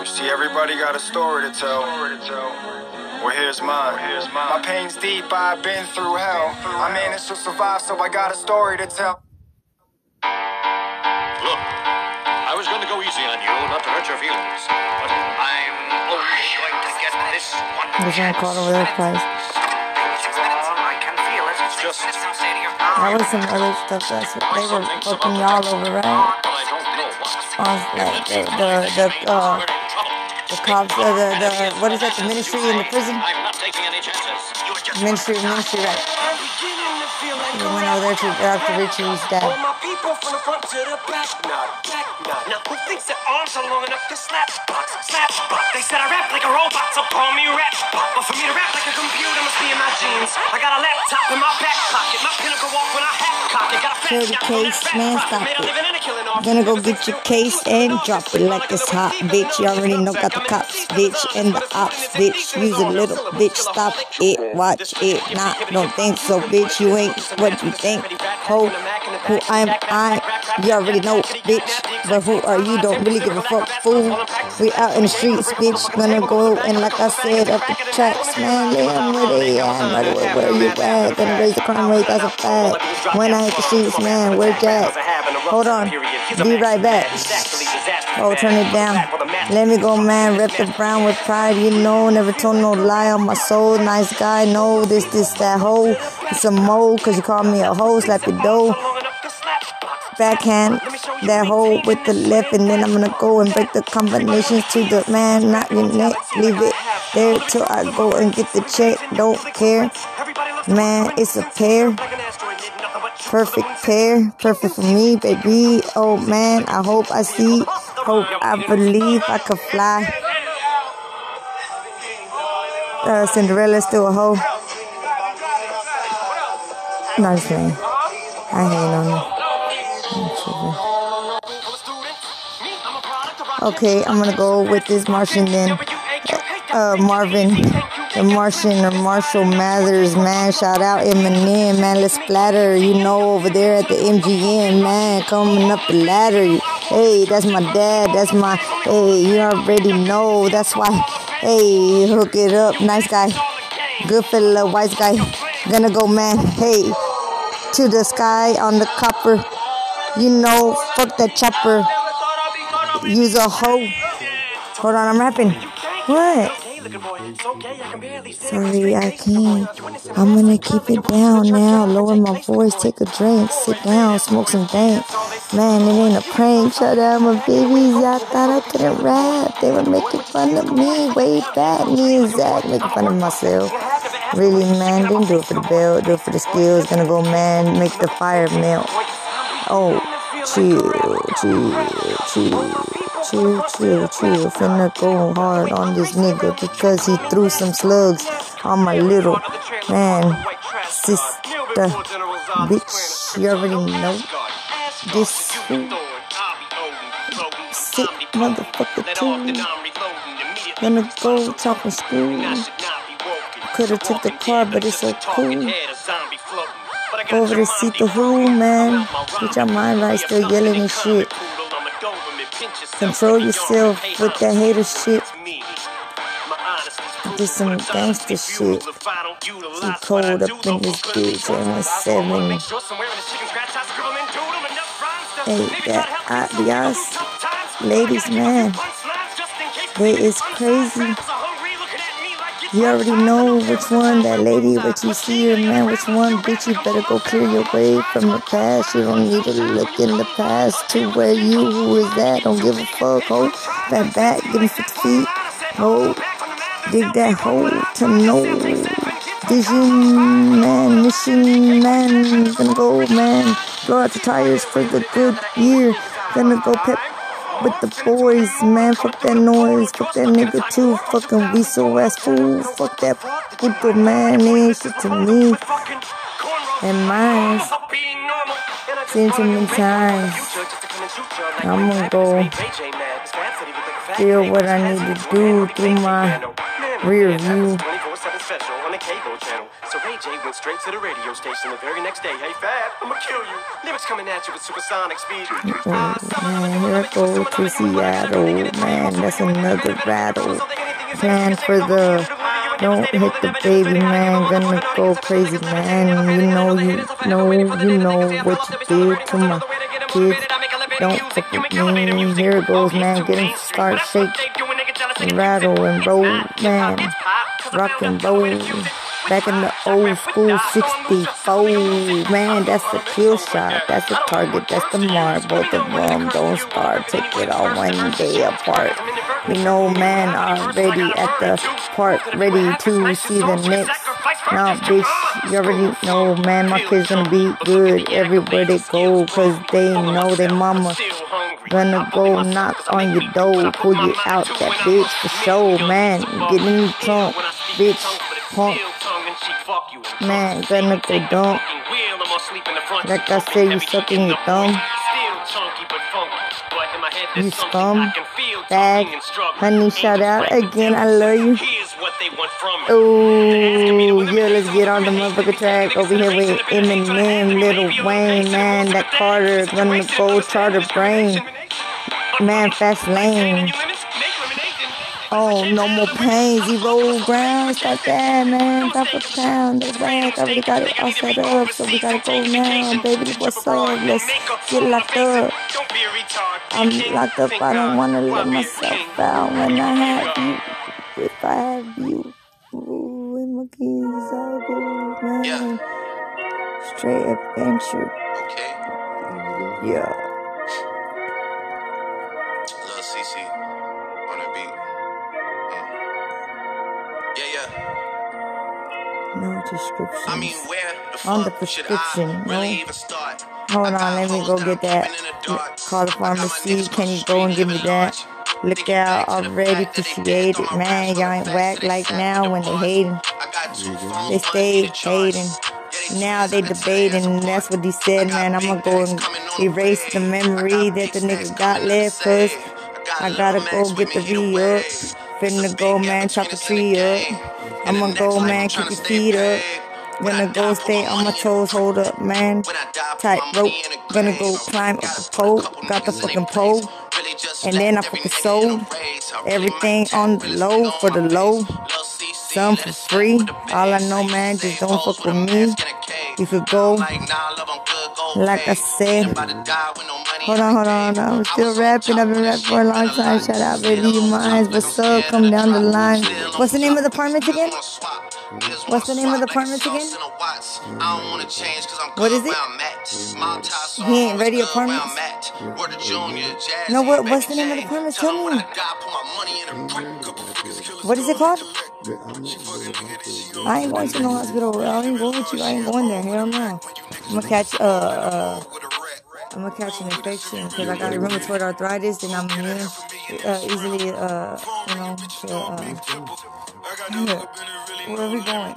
You see, everybody got a story to tell. Well, here's mine. Here's mine. My pain's deep, I've been through hell. I managed to survive, so I got a story to tell. Look, I was going to go easy on you, not to hurt your feelings. But I'm only going to get this one. There's one called over there, price. That was some other stuff that's what they were fucking y'all over, right? On like the the the uh the cops uh, the the what is that the ministry in the prison? Not. Ministry ministry right. We went over there to Dr. Richie's dad. All my people from the front to the back. Nah, back, nah. Now who thinks their arms are long enough to slap box, slap box? They said I rap like a robot, so call me rap bot. But for me to rap like a computer must be in my jeans. I got a laptop in my back pocket, my pinnacle walk when I hat cock. Got a fat the case, man, stop pocket. Made a it. living and a killing off. Gonna go get your case and drop it like it's hot, bitch. You already know got the cops, bitch, and the ops, bitch. Use a little, bitch. Stop it, watch it, not. Don't think so, bitch. You ain't what you think, ho. Who I'm, I. You already know, bitch. But who are you? Don't really give a fuck, fool. We out in the streets, bitch. Gonna go and like I said, up the tracks, man. They at, by the way, where you at? Gonna raise the crime rate, that's a fact. When I hit the streets, man, where Jack? Hold on, be right back. Oh, turn it down. Let me go, man. Rep the brown with pride. You know, never told no lie on my soul. Nice guy, no, this, this, that hoe. It's a mole, cause you call me a hoe. Slap your dough. Backhand that hoe with the left, and then I'm gonna go and break the combinations to the man, not your neck. Leave it there till I go and get the check. Don't care, man. It's a pair. Perfect pair, perfect for me, baby. Oh man, I hope I see, hope I believe I could fly. Uh, Cinderella's still a hoe. No, I'm just saying. I hate on her. Okay, I'm gonna go with this Martian then. Uh, Marvin, the Martian or Marshall Mathers, man. Shout out Eminem, man. Let's splatter, you know, over there at the MGM, man. Coming up the ladder. Hey, that's my dad. That's my, hey, you already know. That's why, hey, hook it up. Nice guy. Good fella, wise guy. Gonna go, man. Hey, to the sky on the copper. You know, fuck that chopper. Use a hoe. Hold on, I'm rapping. What? Sorry, I can't. I'm gonna keep it down now. Lower my voice, take a drink, sit down, smoke some dank. Man, it ain't a prank. Shut out my babies. Y'all thought I couldn't rap. They were making fun of me way back. Me and Zach making fun of myself. Really, man, didn't do it for the belt, do it for the skills. Gonna go, man, make the fire melt. Oh, chill, chill, chill, chill, chill, chill. Finna go hard on this nigga because he threw some slugs on my little man, sister, bitch. You already know this. Sick motherfucker too. Gonna go talking school. Could've took the car, but it's so cool. Over to see the who, man. Get your mind right, still yelling and shit. Control yourself with that hater shit. Do some gangster shit. He cold up in this bitch and it's seven. Hey, that uh, ladies, man, is crazy. You already know which one, that lady, what you see her, man, which one, bitch, you better go clear your way from the past. You don't need to look in the past to where you, who is that, don't give a fuck, ho. That back, give me six feet, ho. Dig that hole to know. Vision, man, mission, man, gonna go, man. Blow out the tires for the good year. Gonna go pep with the boys, man. Fuck that noise. Fuck that nigga too. Fucking we so ass fool. Fuck that puto man. Ain't shit to me. And mine. Seen too many times. I'm gonna go feel what I need to do through my rear view. So Ray J went straight to the radio station the very next day. Hey, Fab, I'ma kill you. Lyrics coming at you with supersonic speed. Oh, man, here I go to Seattle, man. That's another battle. Plan for the don't hit the baby, man. Gonna go crazy, man. You know, you know, you know what you did to my kids. Don't fuck with me. Here it goes, man. Get him start shake and rattle and roll, man. Rock and roll. Back in the old school 64, man, that's the kill shot, that's the target, that's the. Both of them don't start, take it all one day apart. You know, man, already at the park, ready to see the next. Now, bitch, you already know, man, my kids gonna be good everywhere they go, cause they know their mama gonna go knock on your door, pull you out that bitch for sure, man. Get in the trunk, bitch, punk. Man, gonna go dump. Like I said, you sucking your thumb. You scum. Bag. Honey, shout out again. I love you. Oh, yeah, let's get on the motherfucker track over here with Eminem, Lil Wayne, man. That Carter gonna go charter brain. Man, fast lane. Oh, no more pain. Zero ground. Stop that, man. Top of town. The back. I already got it all set up. So we gotta go now. Baby, what's up? Let's get locked up. I'm locked up. I don't wanna let myself out when I have you. If I have you. Ooh, and my keys is all good, man. Straight adventure. Okay. Yeah. No description. I mean, where the On the fuck should prescription, I no? really even start? Hold on, let me go get that. Call the pharmacy. Can you go and give me that? Look out, already appreciated. Man, y'all ain't whack like now when they hating. They stay hating. Now they debating, and that's what he said, man. I'm gonna go and erase the memory that the nigga got left, cause I gotta go get the V up. Finna go, man, chop the tree up. I'm gonna go, man, keep your feet up. Gonna go stay on my toes, hold up, man. Tight rope. Gonna go climb up the pole. Got the fucking pole. And then I fucking sold everything on the low for the low. Some for free. All I know, man, just don't fuck with me. You could go, like I said. Hold on, hold on. I'm still rapping. I've been rapping for a long time. Shout out, baby, you minds. What's up? Come down the line. What's the name of the apartment again? What's the name of the apartment again? What is it? He ain't ready apartments? No, what, what's the name of the apartment? Tell me. What is it called? I ain't going to no hospital. I ain't going with you. I ain't going there. Hell no. I'm gonna catch uh uh. I'm gonna catch an infection because I got rheumatoid arthritis and I'm immune uh, easily uh you know to uh. Yeah. Where are we going?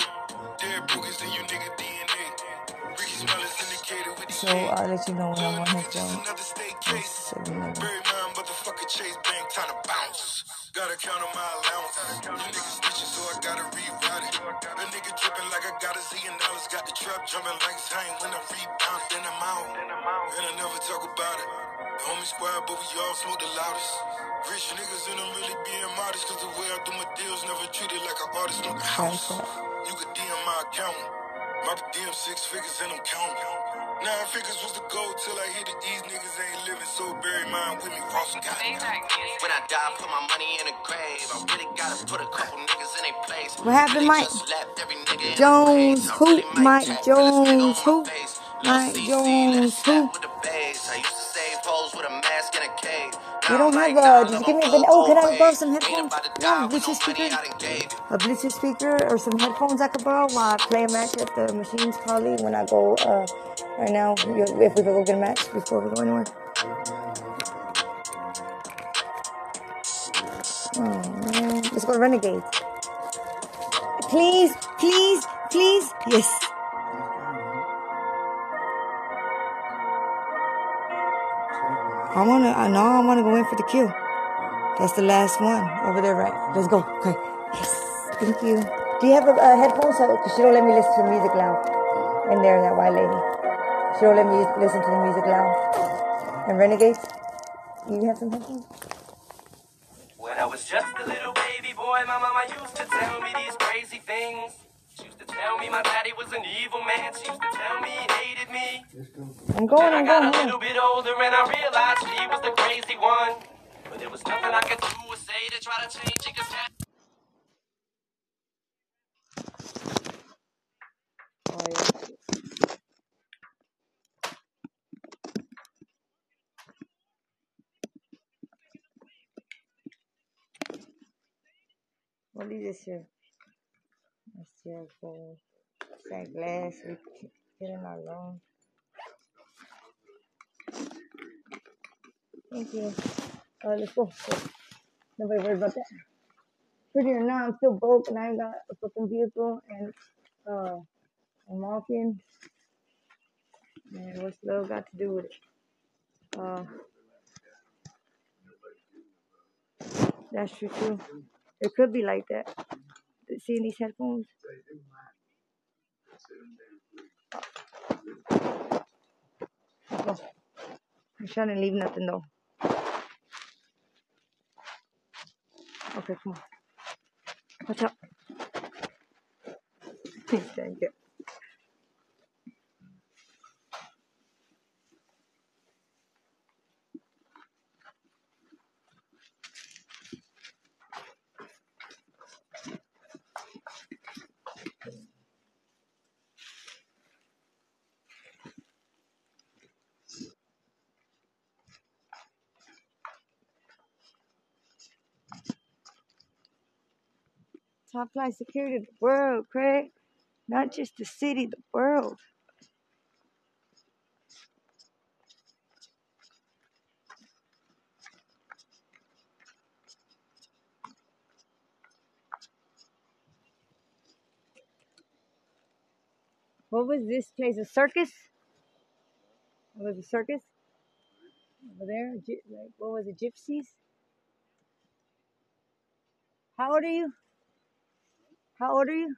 So I'll let you know when I'm on his phone. Gotta count on my allowance. You niggas snitching, so I gotta rewrite it. A nigga dripping like I got a zillion dollars. Got the trap jumping like hang when I rebound. Then I'm out. And I never talk about it. homie squad, but we all smoke the loudest. Rich niggas and I'm really being modest, cause the way I do my deals never treated like an artist on the house. You could DM my account. My DM six figures and I'm counting. Nine figures was the goal till I hit it. These niggas ain't living, so bury mine with me. Ross and When I die, put my money in a grave. I really gotta put a couple niggas in a place. What happened, Mike? Just every nigga Jones, the who? Mike Jones, who? Mike CC, let it Jones, who? with the bass. I used to save hoes with a mask and a cave. You don't have a. Did you give me a? Oh, can I borrow some headphones? You have a Bluetooth speaker? A Bluetooth speaker or some headphones I could borrow while I play a match at the Machines Collie when I go. Uh, right now, if we could go get a match before we go anywhere. Oh let's go Renegade. Please, please, please. Yes. I wanna. I know. I wanna go in for the kill. That's the last one over there, right? Let's go. Okay. Yes. Thank you. Do you have a, a headphone? So, cause she don't let me listen to music loud. In there, that white lady. She don't let me listen to the music loud. And Renegades, you have some headphones? When I was just a little baby boy, my mama used to tell me these crazy things. She used to tell me my daddy was an evil man. She used to tell me he hated me. I'm going. Then I I'm got a going. little bit older and I realized she was the crazy one. But there was nothing I could do or say to try to change it. Cause that Oh, yeah. What is here? That's your phone. That glass we get in our loan. Thank you. Uh, let's go. Nobody worry about that. Pretty or not, I'm still broke and I got a fucking vehicle and uh I'm walking. Man, what's love got to do with it? Uh, that's true too. It could be like that. Seeing these headphones. Oh, I'm trying to leave nothing though. Okay, come on. Watch out. Thank you. Top flight security of the world, Craig. Not just the city, the world. What was this place? A circus? Was a circus? Over there? Like, what was it? Gypsies? How old are you? How old are you?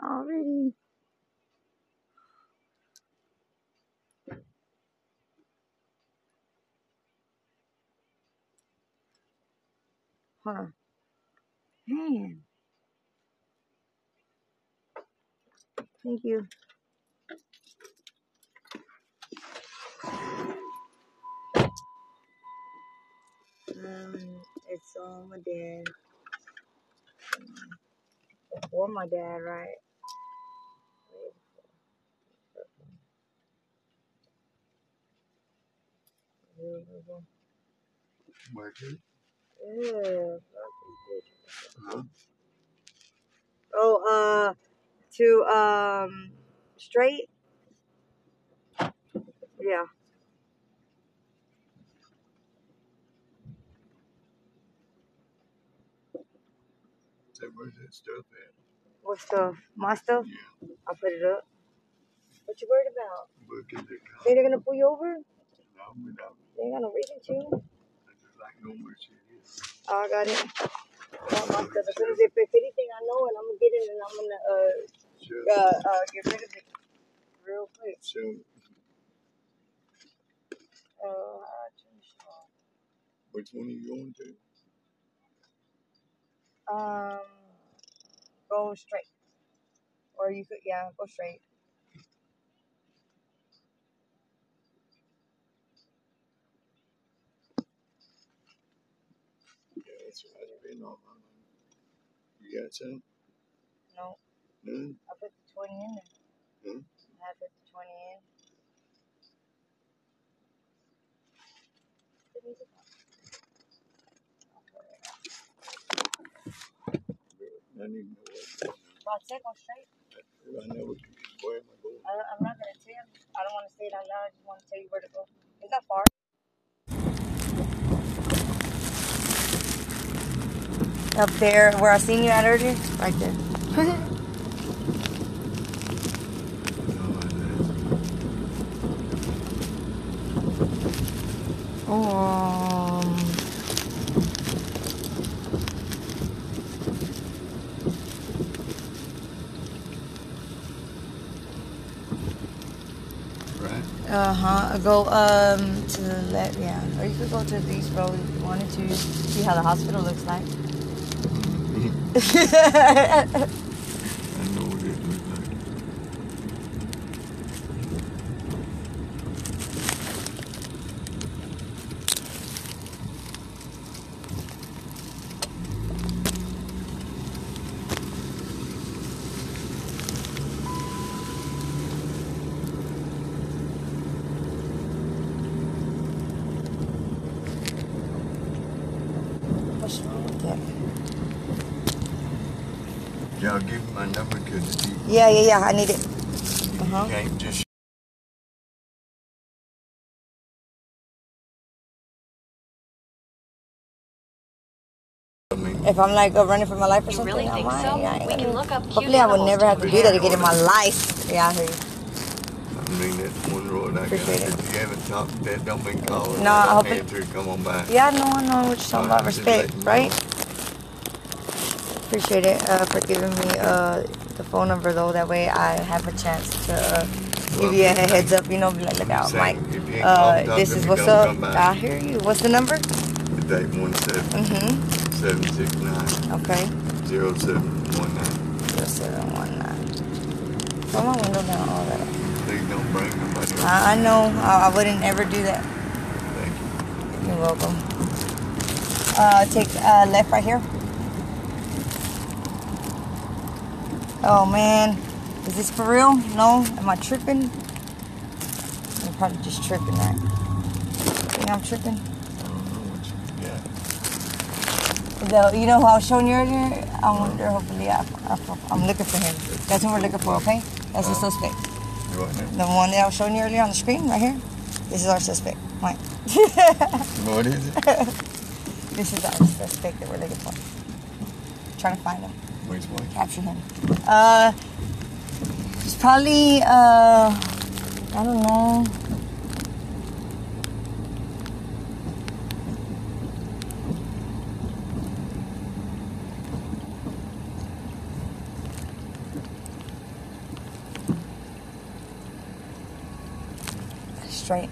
How already? Huh. Man. Thank you. Um, it's on my dad. Or my dad, right? Ew, Oh, uh, to, um, straight? Yeah. What stuff? My stuff? I'll put it up. What you worried about? Think they're gonna pull you over? They ain't got no reason to. Oh, I got it. Got my stuff. As soon as they pick anything I know and I'm gonna get it and I'm gonna uh uh, uh, get rid of it real quick. Soon. Uh, turn this shit off. Which one are you going to? Um, go straight. Or you could, yeah, go straight. Yeah, that's right. I've been on my mind. You got some? No, None? I put the 20 in there. Hmm? I put the 20 in. The music on. I'll put it on. I need to know said go straight. I know what Where am going? I'm not gonna tell you. I don't want to say it out loud. I just want to tell you where to go. Is that far? Up there, where I seen you at earlier, right there. um, Right? Uh huh. Go um to the left, yeah. Or you could go to these roads if you wanted to see how the hospital looks like. I know what it looks like. What's wrong with that? Yeah, I'll give you my number to the people. Yeah, yeah, yeah. I need it. Uh huh. You can't just If I'm like uh, running for my life or You something, really I think might. so? Yeah, I We can look up Hopefully, I would never have to do that again in my life. Yeah, I hear you. I mean, that's one road I got. Appreciate it. If you haven't talked that, don't be calling. No, I hope it- Answer, come on back. Yeah, no, I know what you're talking about. Respect, right? Appreciate it uh, for giving me uh, the phone number though. That way I have a chance to uh, give you a heads up. You know, be like, look out, Mike. Saying, if you ain't Uh, this is what's up. I hear you. What's the number? It's eight one seven Mm-hmm. seven six nine Okay. zero seven one nine. Zero seven one nine. Roll my window down. All that. Please don't bring nobody. I, I know. I, I wouldn't ever do that. Thank you. You're welcome. Uh, take uh, left right here. Oh man, is this for real? No, am I tripping? I'm probably just tripping, right? You think I'm tripping? I don't know what you. The, you know who I was showing you earlier? I wonder. Hopefully, I, I, I'm looking for him. That's what we're looking for. Okay, that's the suspect. The one that I was showing you earlier on the screen, right here. This is our suspect, Mike. What is it? this is our suspect that we're looking for. Trying to find him. Which one? capture him. Uh, it's probably uh, I don't know. Straight.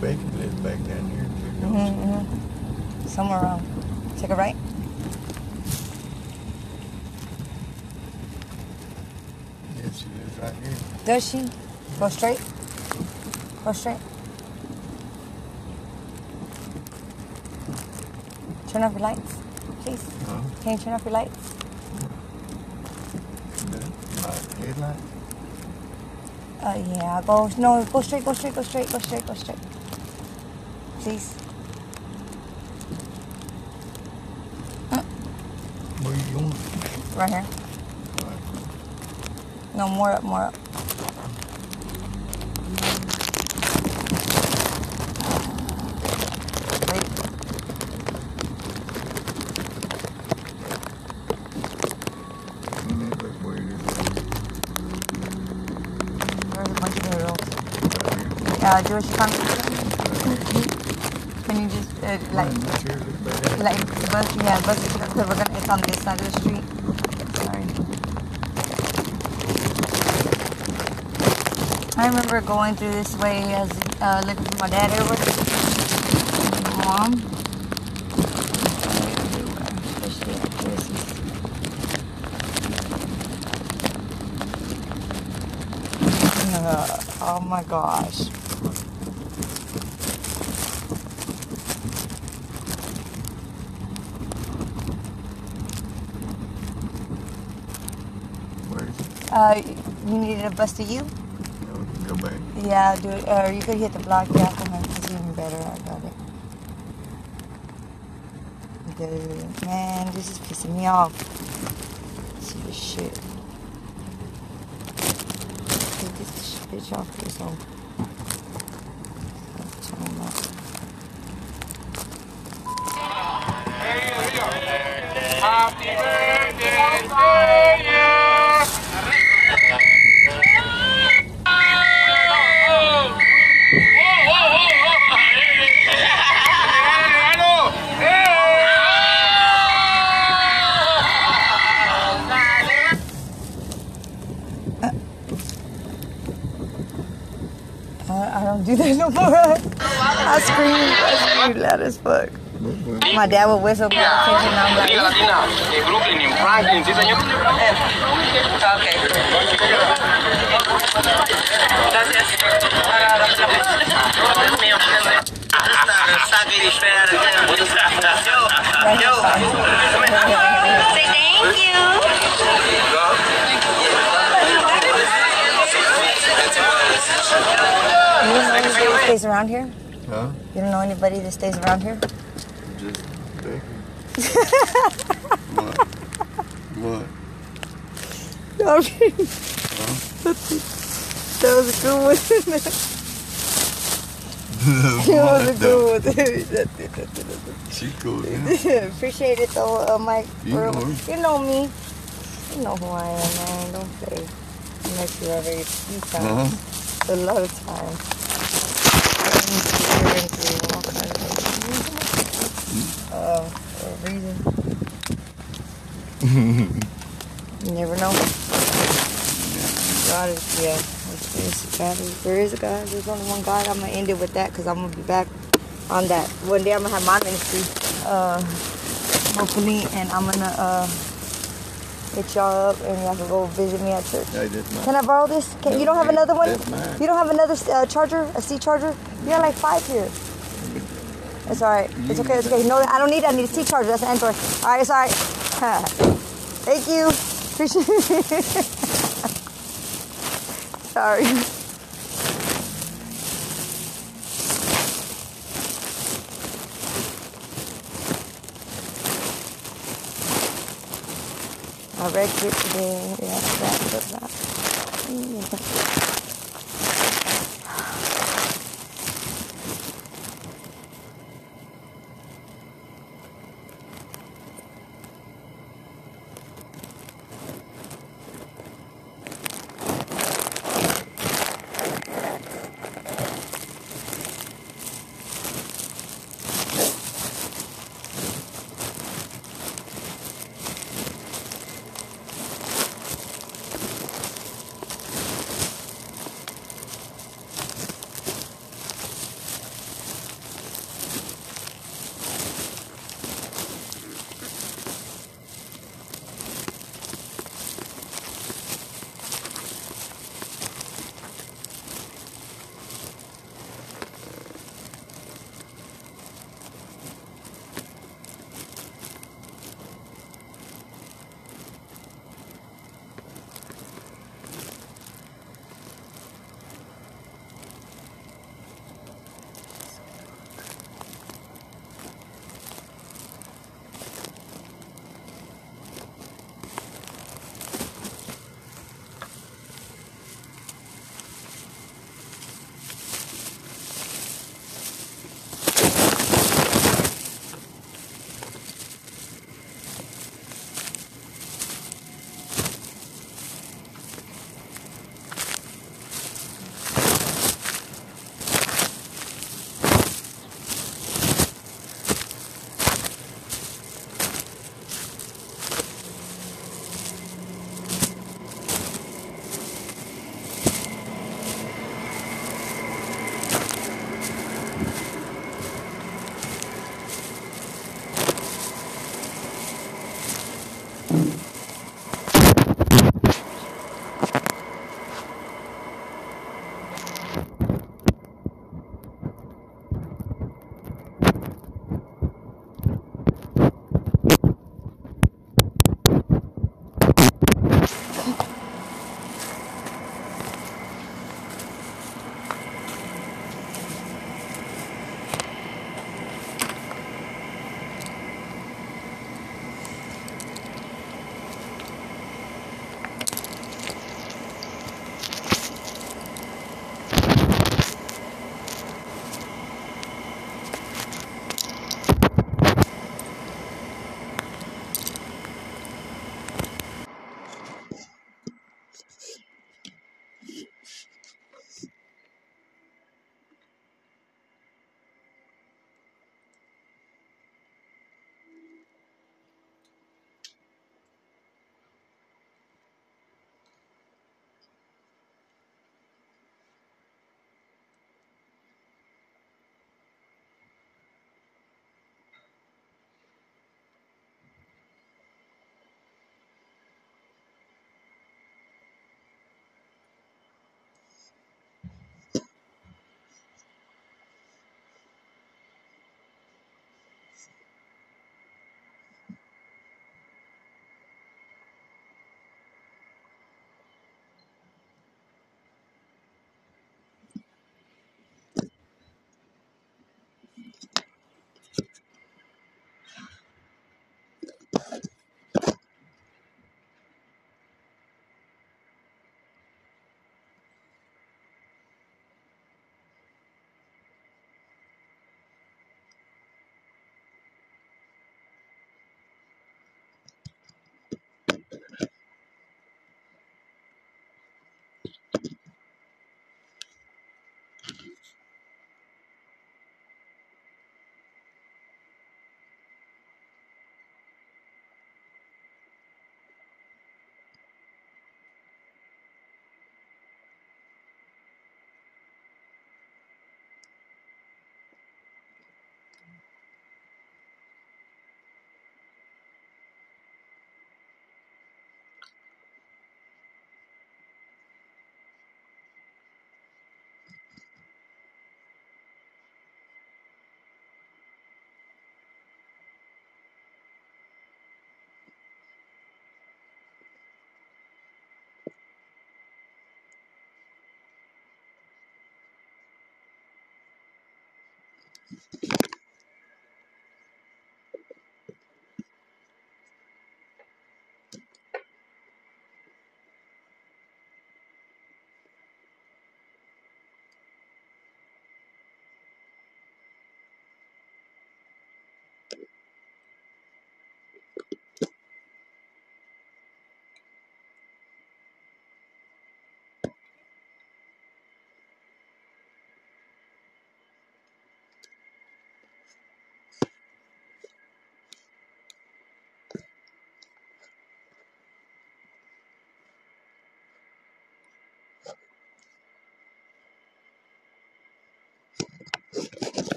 Bacon lives back down here too. don't she? Mm-hmm, mm-hmm. Somewhere around. Take a right. Yes, she lives right she? Go straight. Go straight. Turn off your lights, please. Huh? Can you turn off your lights? Headlight? Uh, yeah. Go. No. Go straight. Go straight. Go straight. Go straight. Go straight. Please. Where are you going? Right here. No, more up. More up. Uh, Jewish? Can you just uh, like like bus? Yeah, bus because we're gonna. It's on this side of the street. Sorry. I remember going through this way as uh, looking for my dad everywhere. My mom. Everywhere, especially at places. Uh, oh my gosh. Where is it? Uh, you needed a bus to you? Go back. Yeah, do it. Or you could hit the block. Yeah, come on. It's even better. I got it. Dude, man, this is pissing me off. See this shit. Get this bitch off this one. Turn 'em up. Happy birthday to you. I, I don't do that no more. I scream. I scream loud as fuck. My dad would whistle for attention. I'm like. Yo, yo. Say thank you. You don't know anybody that stays around here? Huh? You don't know anybody that stays around here? Just Becky. what? What? I'm kidding. That was a good one. That was a good one. It, it. She cool. Yeah. Appreciate it though, uh, Mike. You know. You know me. You know who I am, man. Don't play. I met you already a few times. Uh-huh. A lot of times. I've been through all kinds of. Uh, for a reason. You never know. God is, yeah. It's, God is, there is a God. There's only one God. I'm going to end it with that because I'm going to be back on that. One day I'm going to have my ministry. Uh, hopefully. And I'm going to uh, hit y'all up and y'all can go visit me at church. Can I borrow this? Can, you don't have another one? You don't have another uh, charger? A C charger? You got like five here. It's alright. It's okay. It's okay. No, I don't need that. I need a C charger. That's an Android. Alright, it's alright. Thank you. Appreciate it. Sorry. I read it today. Yeah, that, that. Mm.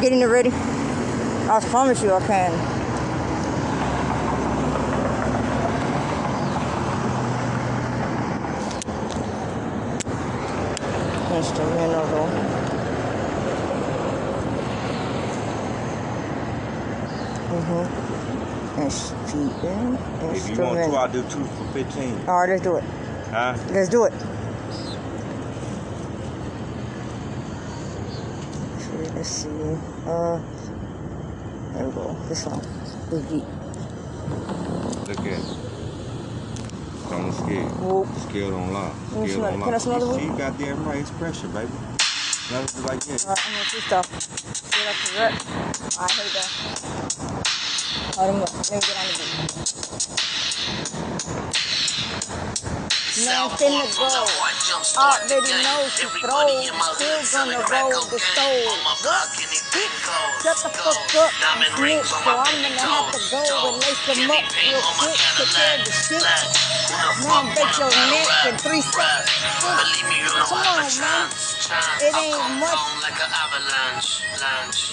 Getting it ready. I promise you I can. Instrumental. Mm-hmm. Instrument. If you want to, I'll do two for 15. All right, let's do it. Huh? Let's do it. Let's see. Uh, there we go. This one. This beat. Look at it. Don't scale. Whoop. Scale on lock. Let me Scale smell on lock. Can I smell the You see, goddamn right. It's pressure, baby. Nothing like that. Alright, I'm gonna. See what I can rap. Alright, here we go. Hold up. Let me get on the beat. Man finna go. Already know she throw. Still gonna roll the stove. Shut the fuck up, snitch. So I'm gonna have to go and lace them up real quick. Prepare the shit. Man, break your neck in three seconds. Come on, man. It ain't much. like an avalanche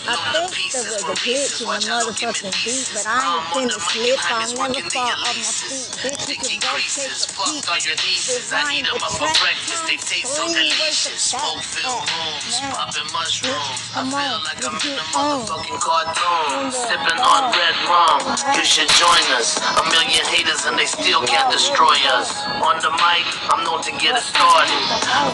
I think there was a glitch in the motherfucking beat, but I ain't finna slip. I'll never fall off my feet. Oh, bitch, you can go take a peek. Design the track, three words of that. Man, come on, let's get on. Sipping on red rum, you should join us. A million haters and they still can't destroy us. On the mic, I'm known to get it started.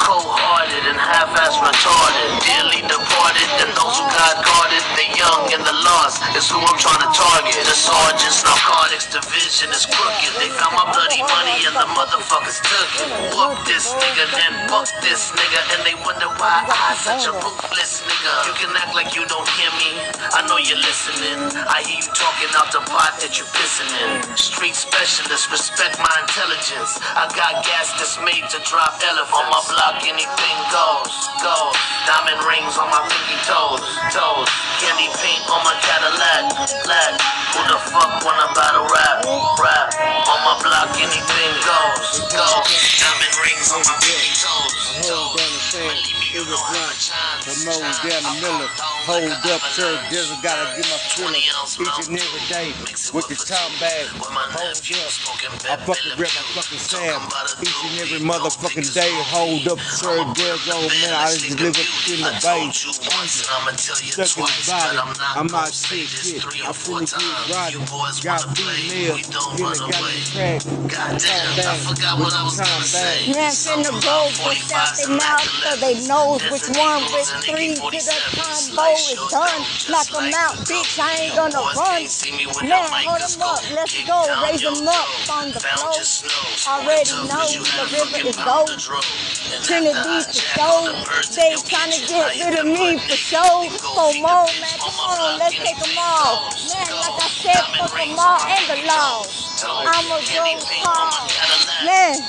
Cold-hearted and half-ass retarded. Dearly departed and those who got guarded. The young and the lost is who I'm trying to target. The sergeants, narcotics division is crooked. They found my bloody money and the motherfuckers took it. Whoop this nigga, then book this nigga, and they wonder why I such a ruthless nigga. You can act like you don't hear me. I know you're listening. I hear you talking out the pot that you're pissing in. Street specialist, respect my intelligence. I got gas that's made to drop elephants. On my block, anything goes, goes. Diamond rings on my pinky toes, toes. Candy paint on my Cadillac, lack. Who the fuck wanna battle rap, rap? On my block, anything goes, goes. Diamond rings on my pinky toes, toes. Promoting down the Miller. Hold up, sir. Just gotta get my feeling each and every day with the time bag. Hold up. I fucking rip my fucking Sam each and every motherfucking day. Hold up, sir. There's old man. I just live up in the bay. Stuck in the body. I'm out shit, shit. I finna get riding. Got females. Finna got the crack. Time bag. With the time bag. Man finna go push out their mouth so they knows which one with three to the combo is done. Knock them out, bitch, I ain't gonna run. Man, hold them up, let's go, raise them up on the floor. Already know the river is gold. Trinity for show. They tryna get rid of me for show. For more, man, come on, let's take them all. Man, like I said, fuck them all and the law. I'ma go hard. Man,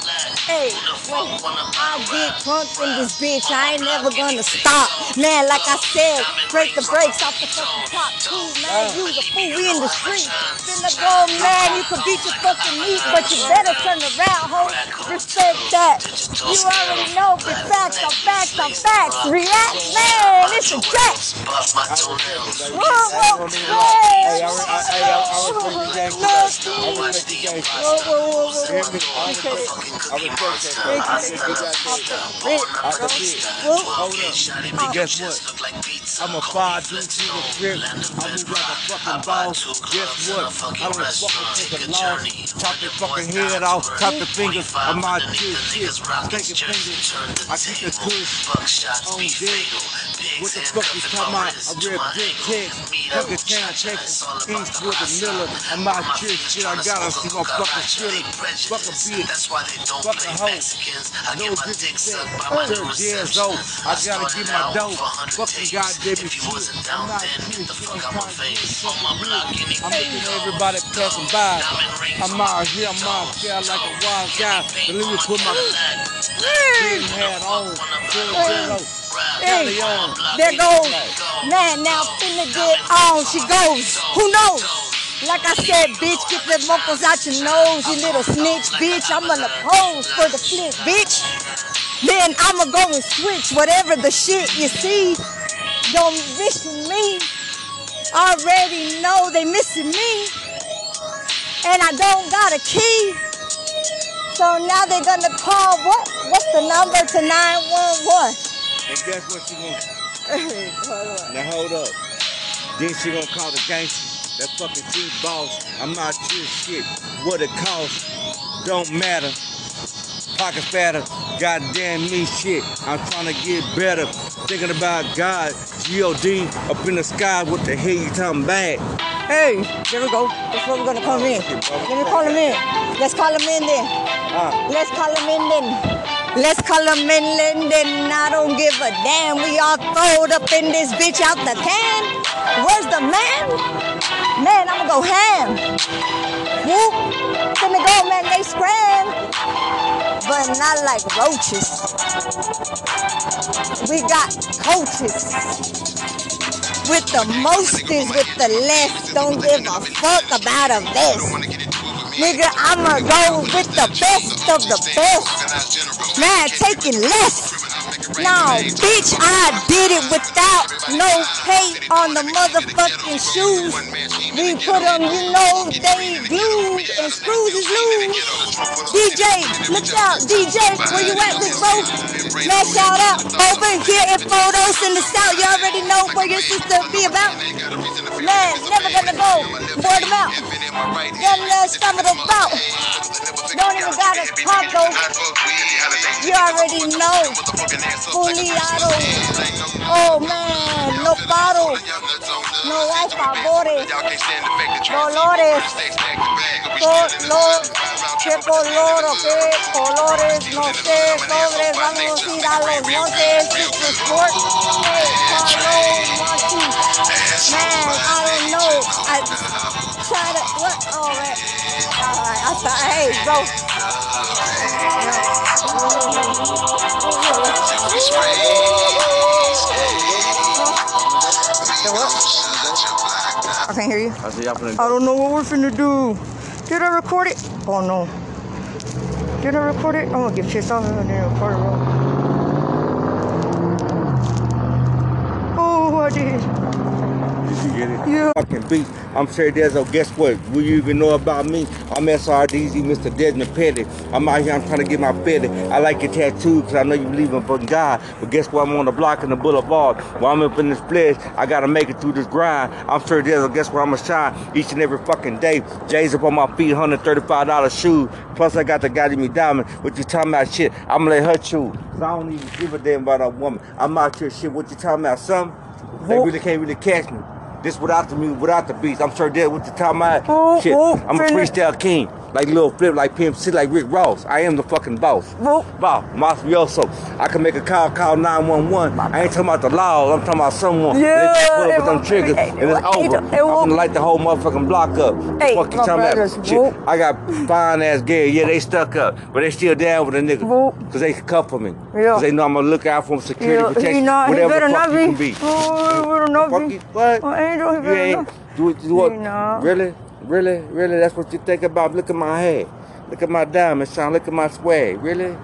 hey, wait. I get drunk in this bitch. I ain't never gonna stop. Man, like I said, break the brakes off the fucking top two. Man, you the fool. We in the street. Finna go, man. You can beat your fucking meat, but you better turn around, ho. Respect that. You already know the facts are facts are facts. React, man. It's a jack. Whoa, whoa. Whoa, guess what? I'm a five dude to the grip. I move like a fucking boss. Guess what? I don't fucking take a loss. Chop your fucking head off. Chop the fingers. I'm out here shit. Stinking fingers. I keep the kush on deck. What the fuck you talking about? I read big text. Fuck a town, Texas. Eastwood and Miller. I'm out here shit. I gotta see my fucking feeling. Fuck a bitch. Fuck a hoe. No disrespect. Third years old. I gotta get my dough. Fucking goddamn shit. I'm not here shit. I'm trying to get something real. I'm looking at everybody passing by. I'm out here. I'm out here like a wild guy. But let me put my green hat on. Hey, on. there goes. Man, now finna get on. She goes. Who knows? Like I said, bitch, get the mocos out your nose, you little snitch, bitch. I'm gonna pose for the flip, bitch. Then I'ma go and switch whatever the shit you see. Don't missing me. Already know they missing me. And I don't got a key. So now they're gonna call what? What's the number to 911? And guess what she gonna Now hold up. Then she gonna call the gangster. That fucking T boss. I'm not your shit. What it costs don't matter. Pocket fatter, goddamn me shit. I'm trying to get better. Thinking about God, G-O-D, up in the sky. What the hell you talking about? Hey, there we go. That's where we're gonna come in. Let me call him in. Let's call him in then. Let's call him in then. Let's call him in then. then. I don't give a damn. We all throwed up in this bitch out the can. Where's the man? Man, I'ma go ham. Whoop. Finna go, man. They scram. But not like roaches. We got coaches with the mostest, with the less. Don't give a fuck about a vest. Nigga, I'ma go with the best of the best. Man, taking less. No, bitch, I did it without no pay on the motherfucking shoes. We put them, you know, they glued and screws is loose. DJ, look out, DJ, where you at, big bro? Man, shout out over here in photos in the south. You already know where your sister be about. Man, never gonna go. Board them out. Them of the bout. Don't even gotta talk. You already know. Oh man, no bottle. No hay favores. Dolores. Color. ¿Qué color o qué colores? No sé. Sobres, vamos a ir a los montes. Sport. Hey, Monty. Man, I don't know. I try to, what? Oh, All right. All right. I thought, hey, bro. I can't hear you. I said I don't know what we're finna do. Did I record it? Oh no. Did I record it? I'm gonna get pissed off if I didn't record it, bro. Oh, I did. You get it? Yeah. Fucking beat. I'm sure there's a guess what? Will you even know about me? I'm SRDZ, Mr. Desmond Petty. I'm out here, I'm trying to get my petty. I like your tattoo because I know you believe in fucking God. But guess what? I'm on the block in the boulevard. While I'm up in this flesh, I gotta make it through this grind. I'm sure there's a guess where I'ma shine each and every fucking day. J's up on my feet, $135 shoes. Plus I got the goddamn diamond. What you talking about shit? I'ma let her choose. Cause I don't even give a damn about a woman. I'm out here shit. What you talking about, son? They really can't really catch me. This without the music, without the beats. I'm sure that what you talking about. Shit, I'm a freestyle king. Like Lil Flip, like Pimp C, like Rick Ross. I am the fucking boss. Boss, mafioso. I can make a call, call 911. I ain't talking about the law. I'm talking about someone. Yeah, They pull up with it them triggers it and it's over. it I'm gonna light the whole motherfucking block up. Hey, Fuck you my talking about? Shit, I got fine ass gay. Yeah, they stuck up, but they still down with a nigga. Cause they cuff for me. Yeah. Cause they know I'm gonna look out for them security Yeah, protection. he not, he whatever better the fuck not be. can be. Oh, he better not be. what? Oh, Oh, You ain't do, do what? Not. Really, really, really? That's what you think about? Look at my head. Look at my diamond shine. Look at my swag. Really?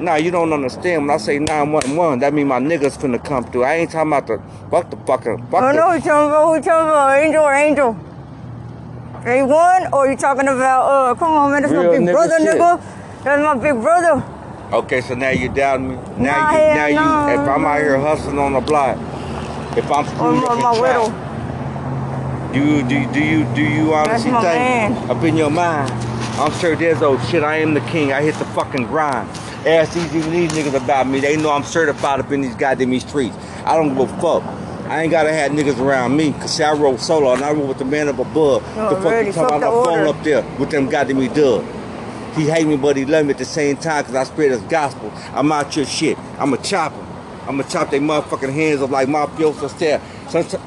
Nah, you don't understand. When I say 911, that mean my niggas finna come through. I ain't talking about the fuck the fucking fuck I know what you're talking about. Who you talking about? Angel or Angel? A1 or you talking about, uh, come on, man, that's Real my big nigga brother, shit. nigga. That's my big brother. Okay, so now you down me. Nah, Now you, hell now you. If I'm out here hustling on the block, if I'm screwed my- up my trap, widow. Do you do do you do you honestly think man. up in your mind? I'm sure there's oh shit. I am the king. I hit the fucking grind. Ask these these niggas about me. They know I'm certified up in these goddamn streets. I don't give a fuck. I ain't gotta have niggas around me, cause see, I roll solo and I roll with the man up above. Oh, the fuck you talking about the my phone up there with them goddamn dub. He hate me, but he love me at the same time because I spread his gospel. I'm out your shit. I'm a chopper. I'm gonna chop their motherfucking hands up like mafioso style. Sometimes,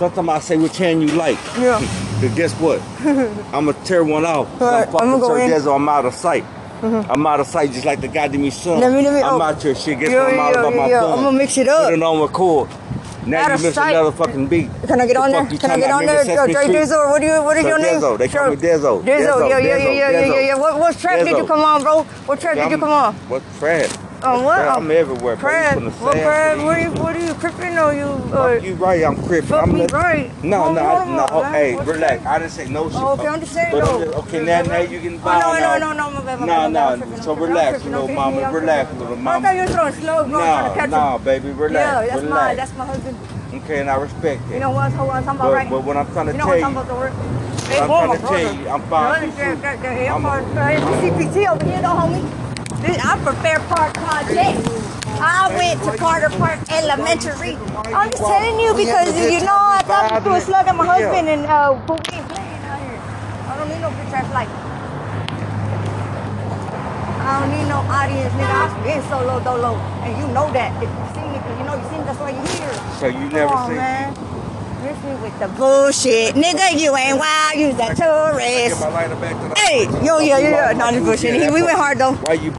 sometimes I say which hand you like. Yeah. But guess what? I'm gonna tear one off. Alright, I'm fucking go. Cerdezo, I'm out of sight. Mhm. I'm out of sight just like the goddamn son. Let me- let me- I'm oh. out your shit. Guess Yo, what? I'm out yo, about my yo, fun. I'ma mix it up. Put it on record. Now Out you missed sight. another fucking beat. Can I get The on there? Can I get on there? Yo, Dre Dizzle, what do you, what is So your name? Dizzo. They call me Dizzo. Dizzo, yeah, yeah, yeah, yeah, yeah, yeah, yeah. What, what track did you come on, bro? What track did you come on? What Fred? On what? I'm everywhere, bro. Crab. You finna What say crab? What are you, what are you, crippin' or you, uh, You right, I'm crippin'. I'm me let- right. No, Hold no, I- no. man. Hey, What's relax. I didn't say no shit. Oh, okay, I'm just saying, But I'm just- Okay, now, now you can Oh, buy no, no, no, no, my bad, No, bad, my bad. no. I'm So I'm relax, I'm little I'm mama. Relax, little I mama. thought you were throwing slow. No, I'm No, no, baby, relax. Yeah, that's my, that's my husband. Okay, and I respect it. You know what? Hold on, I'm about right. but what I'm trying to You know tell what I'm you, talking about the work. what Hey, I'm boy, trying to tell you, I'm five Yeah, feet yeah, two. yeah, yeah, yeah, I'm the CPT over here, though, homie. This, I'm from Fair Park Project. I went to Carter Park Elementary. I'm just telling you because you know I thought you threw a slug at my husband and uh, who we ain't playing out here. I don't need no bitch ass like. I don't need no audience, nigga. I've been solo dolo, and you know that. If you see me, 'cause you know you see me, that's why you here. So you Come never on, see. man. Miss me with the bullshit, nigga. You ain't wild. You's a tourist. Get my lighter back to Hey, yo, yeah, yeah, yeah. Not the bullshit. We went hard though. Why you